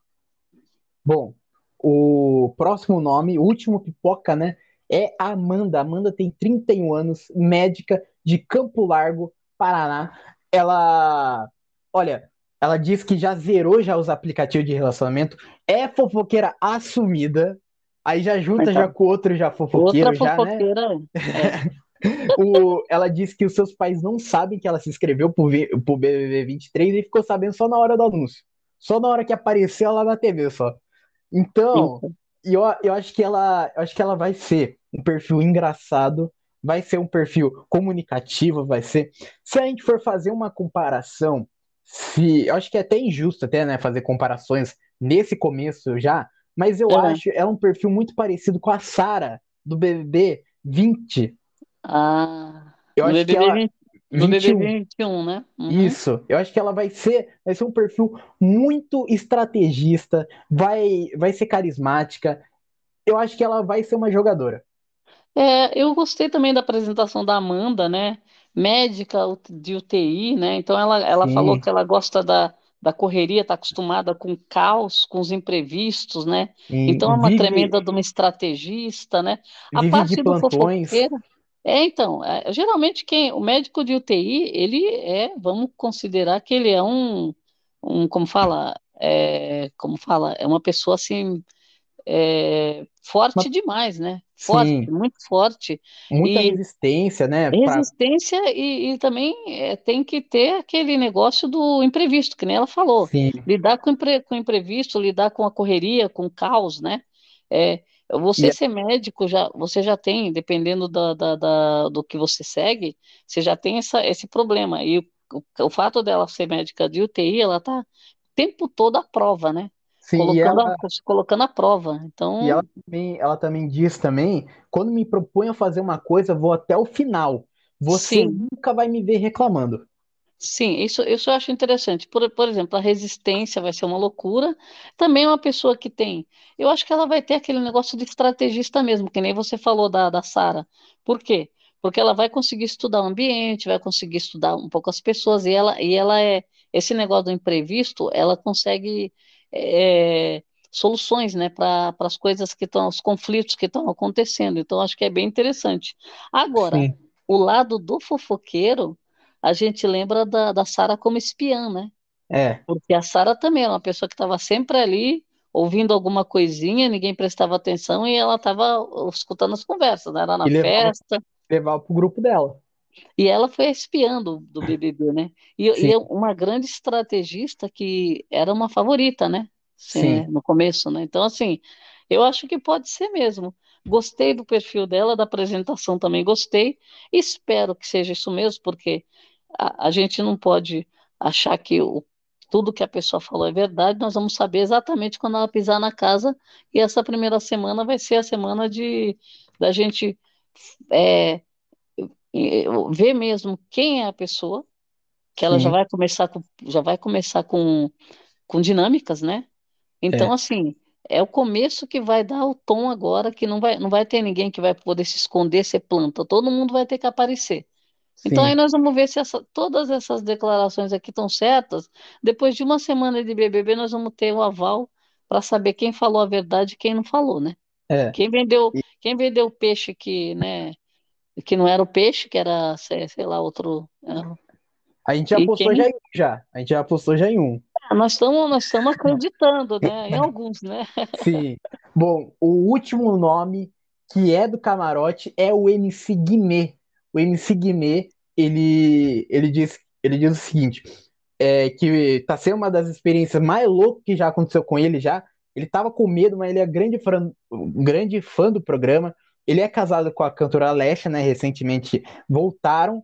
Bom, o próximo nome, o último pipoca, né? É a Amanda. Amanda tem 31 anos, médica de Campo Largo, Paraná. Ela, olha, ela diz que já zerou já os aplicativos de relacionamento, é fofoqueira assumida. Aí já junta tá, já com outro já outra fofoqueiro já, né? é, O, ela disse que os seus pais não sabem que ela se inscreveu pro, pro BBB 23 e ficou sabendo só na hora do anúncio. Só na hora que apareceu lá na TV, só. Então, então, eu, eu acho que ela, eu acho que ela vai ser um perfil engraçado, vai ser um perfil comunicativo, vai ser. Se a gente for fazer uma comparação, se, eu acho que é até injusto até, né, fazer comparações nesse começo já, mas eu é, acho ela um perfil muito parecido com a Sara do BBB 20. ah, Eu acho que BBB, ela 20 do BBB 21. 21, né? Uhum. Isso, eu acho que ela vai ser, vai ser um perfil muito estrategista, vai, vai ser carismática. Eu acho que ela vai ser uma jogadora. É, eu gostei também da apresentação da Amanda, né? Médica de UTI, né? Então ela, ela falou Sim, que ela gosta da, da correria, está acostumada com o caos, com os imprevistos, né? Então é uma vive, tremenda de uma estrategista, né? A parte do fofoqueiro, é então, é, geralmente quem, o médico de UTI, ele é, vamos considerar que ele é um, um, como fala, é, como fala, é uma pessoa assim é, forte demais, né? Forte, sim, muito forte. muita E resistência, né? Pra, resistência e, e também é, tem que ter aquele negócio do imprevisto, que nem ela falou. sim, Lidar com, impre, com o imprevisto, lidar com a correria, com o caos, né? É, você e, ser médico, já, você já tem, dependendo da, da, da- do que você segue, você já tem essa, esse problema. E o, o, o fato dela ser médica de UTI, ela está o tempo todo à prova, né? Sim, Colocando a, ela, se colocando à prova. e ela Então, também, ela também diz também, quando me proponho a fazer uma coisa, vou até o final. Você sim, nunca vai me ver reclamando. sim, isso, isso eu acho interessante. Por, por exemplo, a resistência vai ser uma loucura. Também uma pessoa que tem. Eu acho que ela vai ter aquele negócio de estrategista mesmo, que nem você falou da, da Sara. Por quê? Porque ela vai conseguir estudar o ambiente, vai conseguir estudar um pouco as pessoas, e ela, e ela é. Esse negócio do imprevisto, ela consegue. É, soluções, né, para as coisas que estão, os conflitos que estão acontecendo. Então, acho que é bem interessante. Agora, Sim, o lado do fofoqueiro, a gente lembra da, da Sara como espiã, né? é. Porque a Sara também era uma pessoa que estava sempre ali, ouvindo alguma coisinha, ninguém prestava atenção e ela estava escutando as conversas, né? Era na E levava, festa, levava pro grupo dela. E ela foi a espiã do, BBB, né? E, e é uma grande estrategista que era uma favorita, né? Assim, sim, no começo, né? Então, assim, eu acho que pode ser mesmo. Gostei do perfil dela, da apresentação também gostei. Espero que seja isso mesmo, porque a, a gente não pode achar que o, tudo que a pessoa falou é verdade. Nós vamos saber exatamente quando ela pisar na casa, e essa primeira semana vai ser a semana de da gente é, ver mesmo quem é a pessoa, que ela já sim, vai começar com, já vai começar com, com dinâmicas, né? Então, é, assim, é o começo que vai dar o tom agora, que não vai, não vai ter ninguém que vai poder se esconder, ser planta, todo mundo vai ter que aparecer. Então, aí sim. nós vamos ver se essa- todas essas declarações aqui estão certas. Depois de uma semana de BBB, nós vamos ter o aval para saber quem falou a verdade e quem não falou, né? É. Quem vendeu, quem vendeu o peixe que, né? Que não era o peixe, que era, sei, sei lá, outro. é, a gente já E postou já quem? em um já. A gente já postou já em um. Ah, nós estamos nós acreditando, né? Em alguns, né? Sim. Bom, o último nome que é do camarote é o MC Guimê. O MC Guimê, ele, ele diz, ele diz o seguinte, é que tá sendo uma das experiências mais loucas que já aconteceu com ele já. Ele tava com medo, mas ele é grande fã, grande fã do programa. Ele é casado com a cantora Alexa, né? Recentemente voltaram.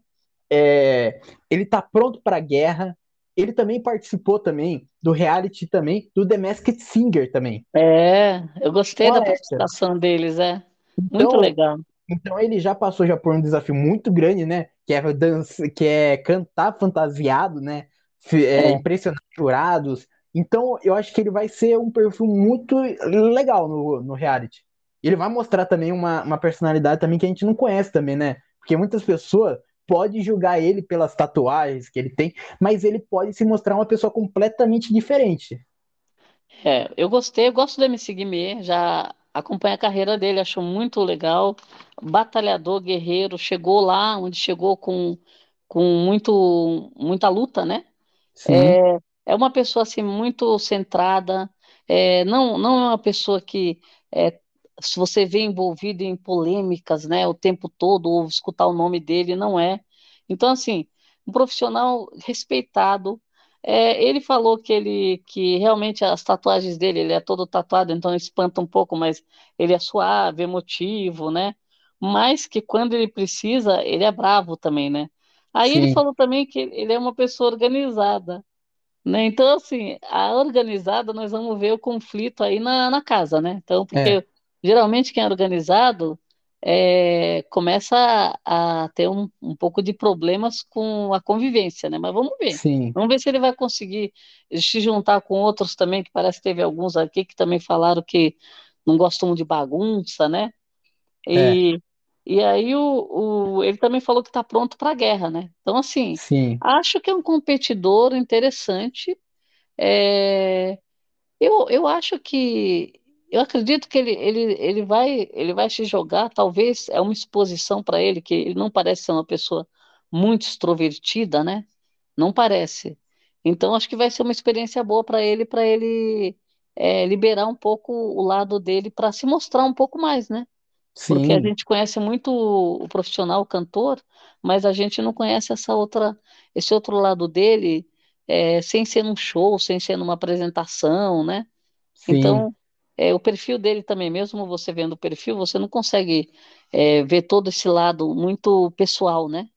É, ele tá pronto para a guerra. Ele também participou também do reality também do The Masked Singer também. É, eu gostei da Alexa. participação deles, é. Muito Então, legal. então ele já passou já por um desafio muito grande, né? Que é dança, que é cantar fantasiado, né? É, É. impressionar jurados. Então, eu acho que ele vai ser um perfil muito legal no, no reality. Ele vai mostrar também uma, uma personalidade também que a gente não conhece também, né? Porque muitas pessoas podem julgar ele pelas tatuagens que ele tem, mas ele pode se mostrar uma pessoa completamente diferente. É, eu gostei, eu gosto do MC Guimê, já acompanho a carreira dele, acho muito legal. Batalhador, guerreiro, chegou lá onde chegou com, com muito, muita luta, né? Sim, É, é uma pessoa assim muito centrada, é, não, não é uma pessoa que é, se você vê envolvido em polêmicas, né, o tempo todo, ou escutar o nome dele, não é. Então, assim, um profissional respeitado. É, ele falou que ele que realmente as tatuagens dele, ele é todo tatuado, então espanta um pouco, mas ele é suave, emotivo, né? Mas que quando ele precisa, ele é bravo também, né? Aí ele sim, falou também que ele é uma pessoa organizada né? Então, assim, a organizada, nós vamos ver o conflito aí na, na casa, né? Então, é, porque geralmente quem é organizado é, começa a, a ter um, um pouco de problemas com a convivência, né? Mas vamos ver. sim, Vamos ver se ele vai conseguir se juntar com outros também, que parece que teve alguns aqui que também falaram que não gostam de bagunça, né? é, E, e aí o, o, ele também falou que está pronto para a guerra, né? Então, assim, sim, acho que é um competidor interessante é, eu, eu acho que eu acredito que ele, ele, ele vai ele vai se jogar, talvez é uma exposição para ele, que ele não parece ser uma pessoa muito extrovertida, né? Não parece. Então acho que vai ser uma experiência boa para ele, para ele é, liberar um pouco o lado dele para se mostrar um pouco mais, né? Porque a sim, gente conhece muito o profissional, o cantor, mas a gente não conhece essa outra, esse outro lado dele, é, sem ser num show, sem ser numa apresentação, né? sim, Então, é, o perfil dele também, mesmo você vendo o perfil, você não consegue, é, ver todo esse lado muito pessoal, né?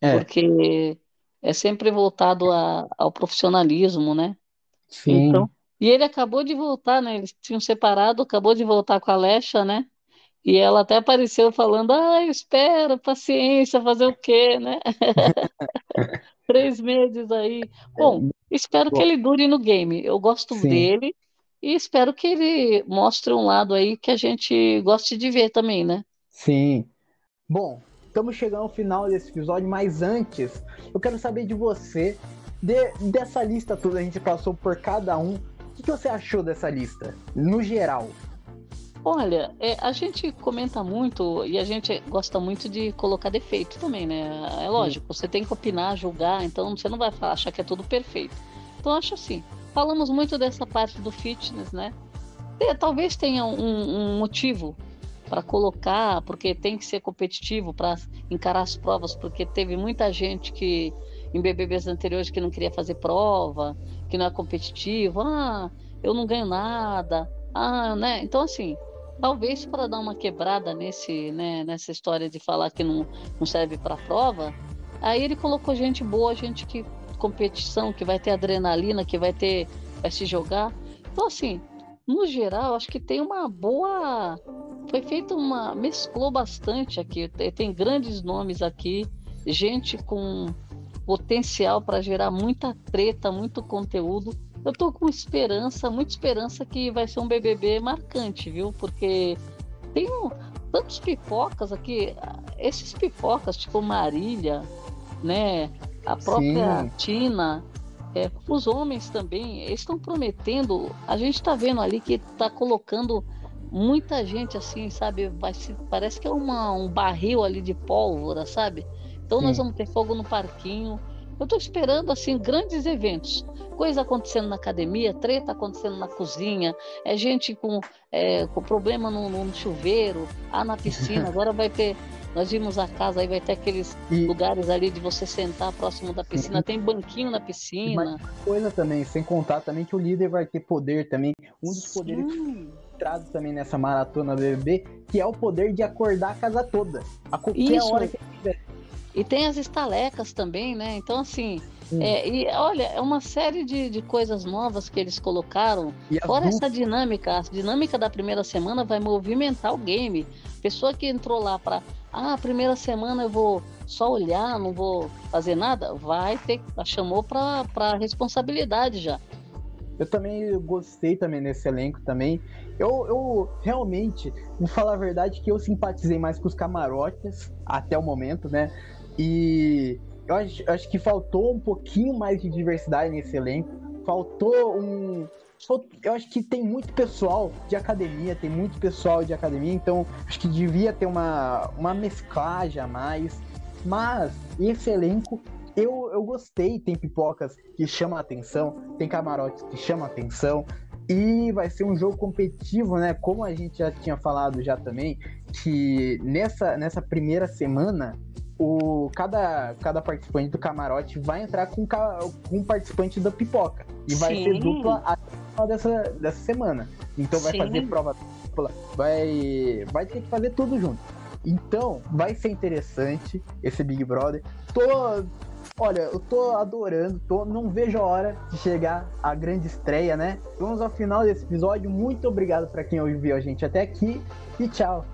é, Porque é sempre voltado a- ao profissionalismo, né? Então, sim. e ele acabou de voltar, né? Eles tinham separado, acabou de voltar com a Alexa, né? E ela até apareceu falando, ah, eu espero, paciência, fazer o quê, né? Três meses aí. Bom, espero que Bom, ele dure no game. Eu gosto sim, dele e espero que ele mostre um lado aí que a gente goste de ver também, né? sim. Bom, estamos chegando ao final desse episódio, mas antes, eu quero saber de você, de- dessa lista toda, a gente passou por cada um. O que, que você achou dessa lista, no geral? Olha, é, a gente comenta muito e a gente gosta muito de colocar defeito também, né? É Sim, lógico, você tem que opinar, julgar, então você não vai falar- achar que é tudo perfeito. Então, acho assim, falamos muito dessa parte do fitness, né? Talvez tenha um, um motivo para colocar, porque tem que ser competitivo para encarar as provas, porque teve muita gente que em BBBs anteriores que não queria fazer prova, que não é competitivo, ah, eu não ganho nada, ah, né? Então assim, talvez para dar uma quebrada nesse, né, nessa história de falar que não, não serve para prova, aí ele colocou gente boa, gente que competição, que vai ter adrenalina, que vai ter, vai se jogar. Então assim, no geral, acho que tem uma boa. Foi feita uma. Mesclou bastante aqui. Tem grandes nomes aqui, gente com potencial para gerar muita treta, muito conteúdo. Eu tô com esperança, muita esperança que vai ser um BBB marcante, viu? Porque tem um- tantos pipocas aqui. Esses pipocas, tipo Marília, né? A própria sim, Tina. É, os homens também estão prometendo. A gente está vendo ali que está colocando muita gente assim, sabe? Se, parece que é uma, um barril ali de pólvora, sabe? Então nós sim. vamos ter fogo no parquinho. Eu estou esperando assim grandes eventos, coisa acontecendo na academia, treta acontecendo na cozinha, é gente com, é, com problema no, no chuveiro, ah, na piscina. Agora vai ter. Nós vimos a casa aí vai ter aqueles E, lugares ali de você sentar próximo da piscina, sim, tem banquinho na piscina. uma coisa também, sem contar também que o líder vai ter poder também, um dos poderes Sim, mostrados também nessa maratona BBB, que é o poder de acordar a casa toda, a qualquer hora isso. que ele quiser. E tem as estalecas também, né? Então, assim, Sim. é, e olha, é uma série de, de coisas novas que eles colocaram. Fora essa dinâmica, a dinâmica da primeira semana vai movimentar o game. Pessoa que entrou lá para, ah, a primeira semana eu vou só olhar, não vou fazer nada, vai ter, chamou para responsabilidade já. Eu também gostei também desse elenco também. Eu, eu realmente, vou falar a verdade, que eu simpatizei mais com os camarotes até o momento, né? E eu acho, acho que faltou um pouquinho mais de diversidade nesse elenco. Faltou um. Eu acho que tem muito pessoal de academia, tem muito pessoal de academia, então acho que devia ter uma, uma mesclagem a mais. Mas esse elenco eu, eu gostei, tem pipocas que chamam a atenção, tem camarotes que chamam a atenção. E vai ser um jogo competitivo, né? Como a gente já tinha falado já também, que nessa, nessa primeira semana, o, cada, cada participante do camarote vai entrar com, com um participante da pipoca. E vai Sim. ser dupla até o final dessa, dessa semana. Então vai Sim. fazer prova dupla, vai, vai ter que fazer tudo junto. Então, vai ser interessante esse Big Brother. Tô, Olha, eu tô adorando, tô, não vejo a hora de chegar a grande estreia, né? Vamos ao final desse episódio. Muito obrigado para quem ouviu a gente até aqui e tchau.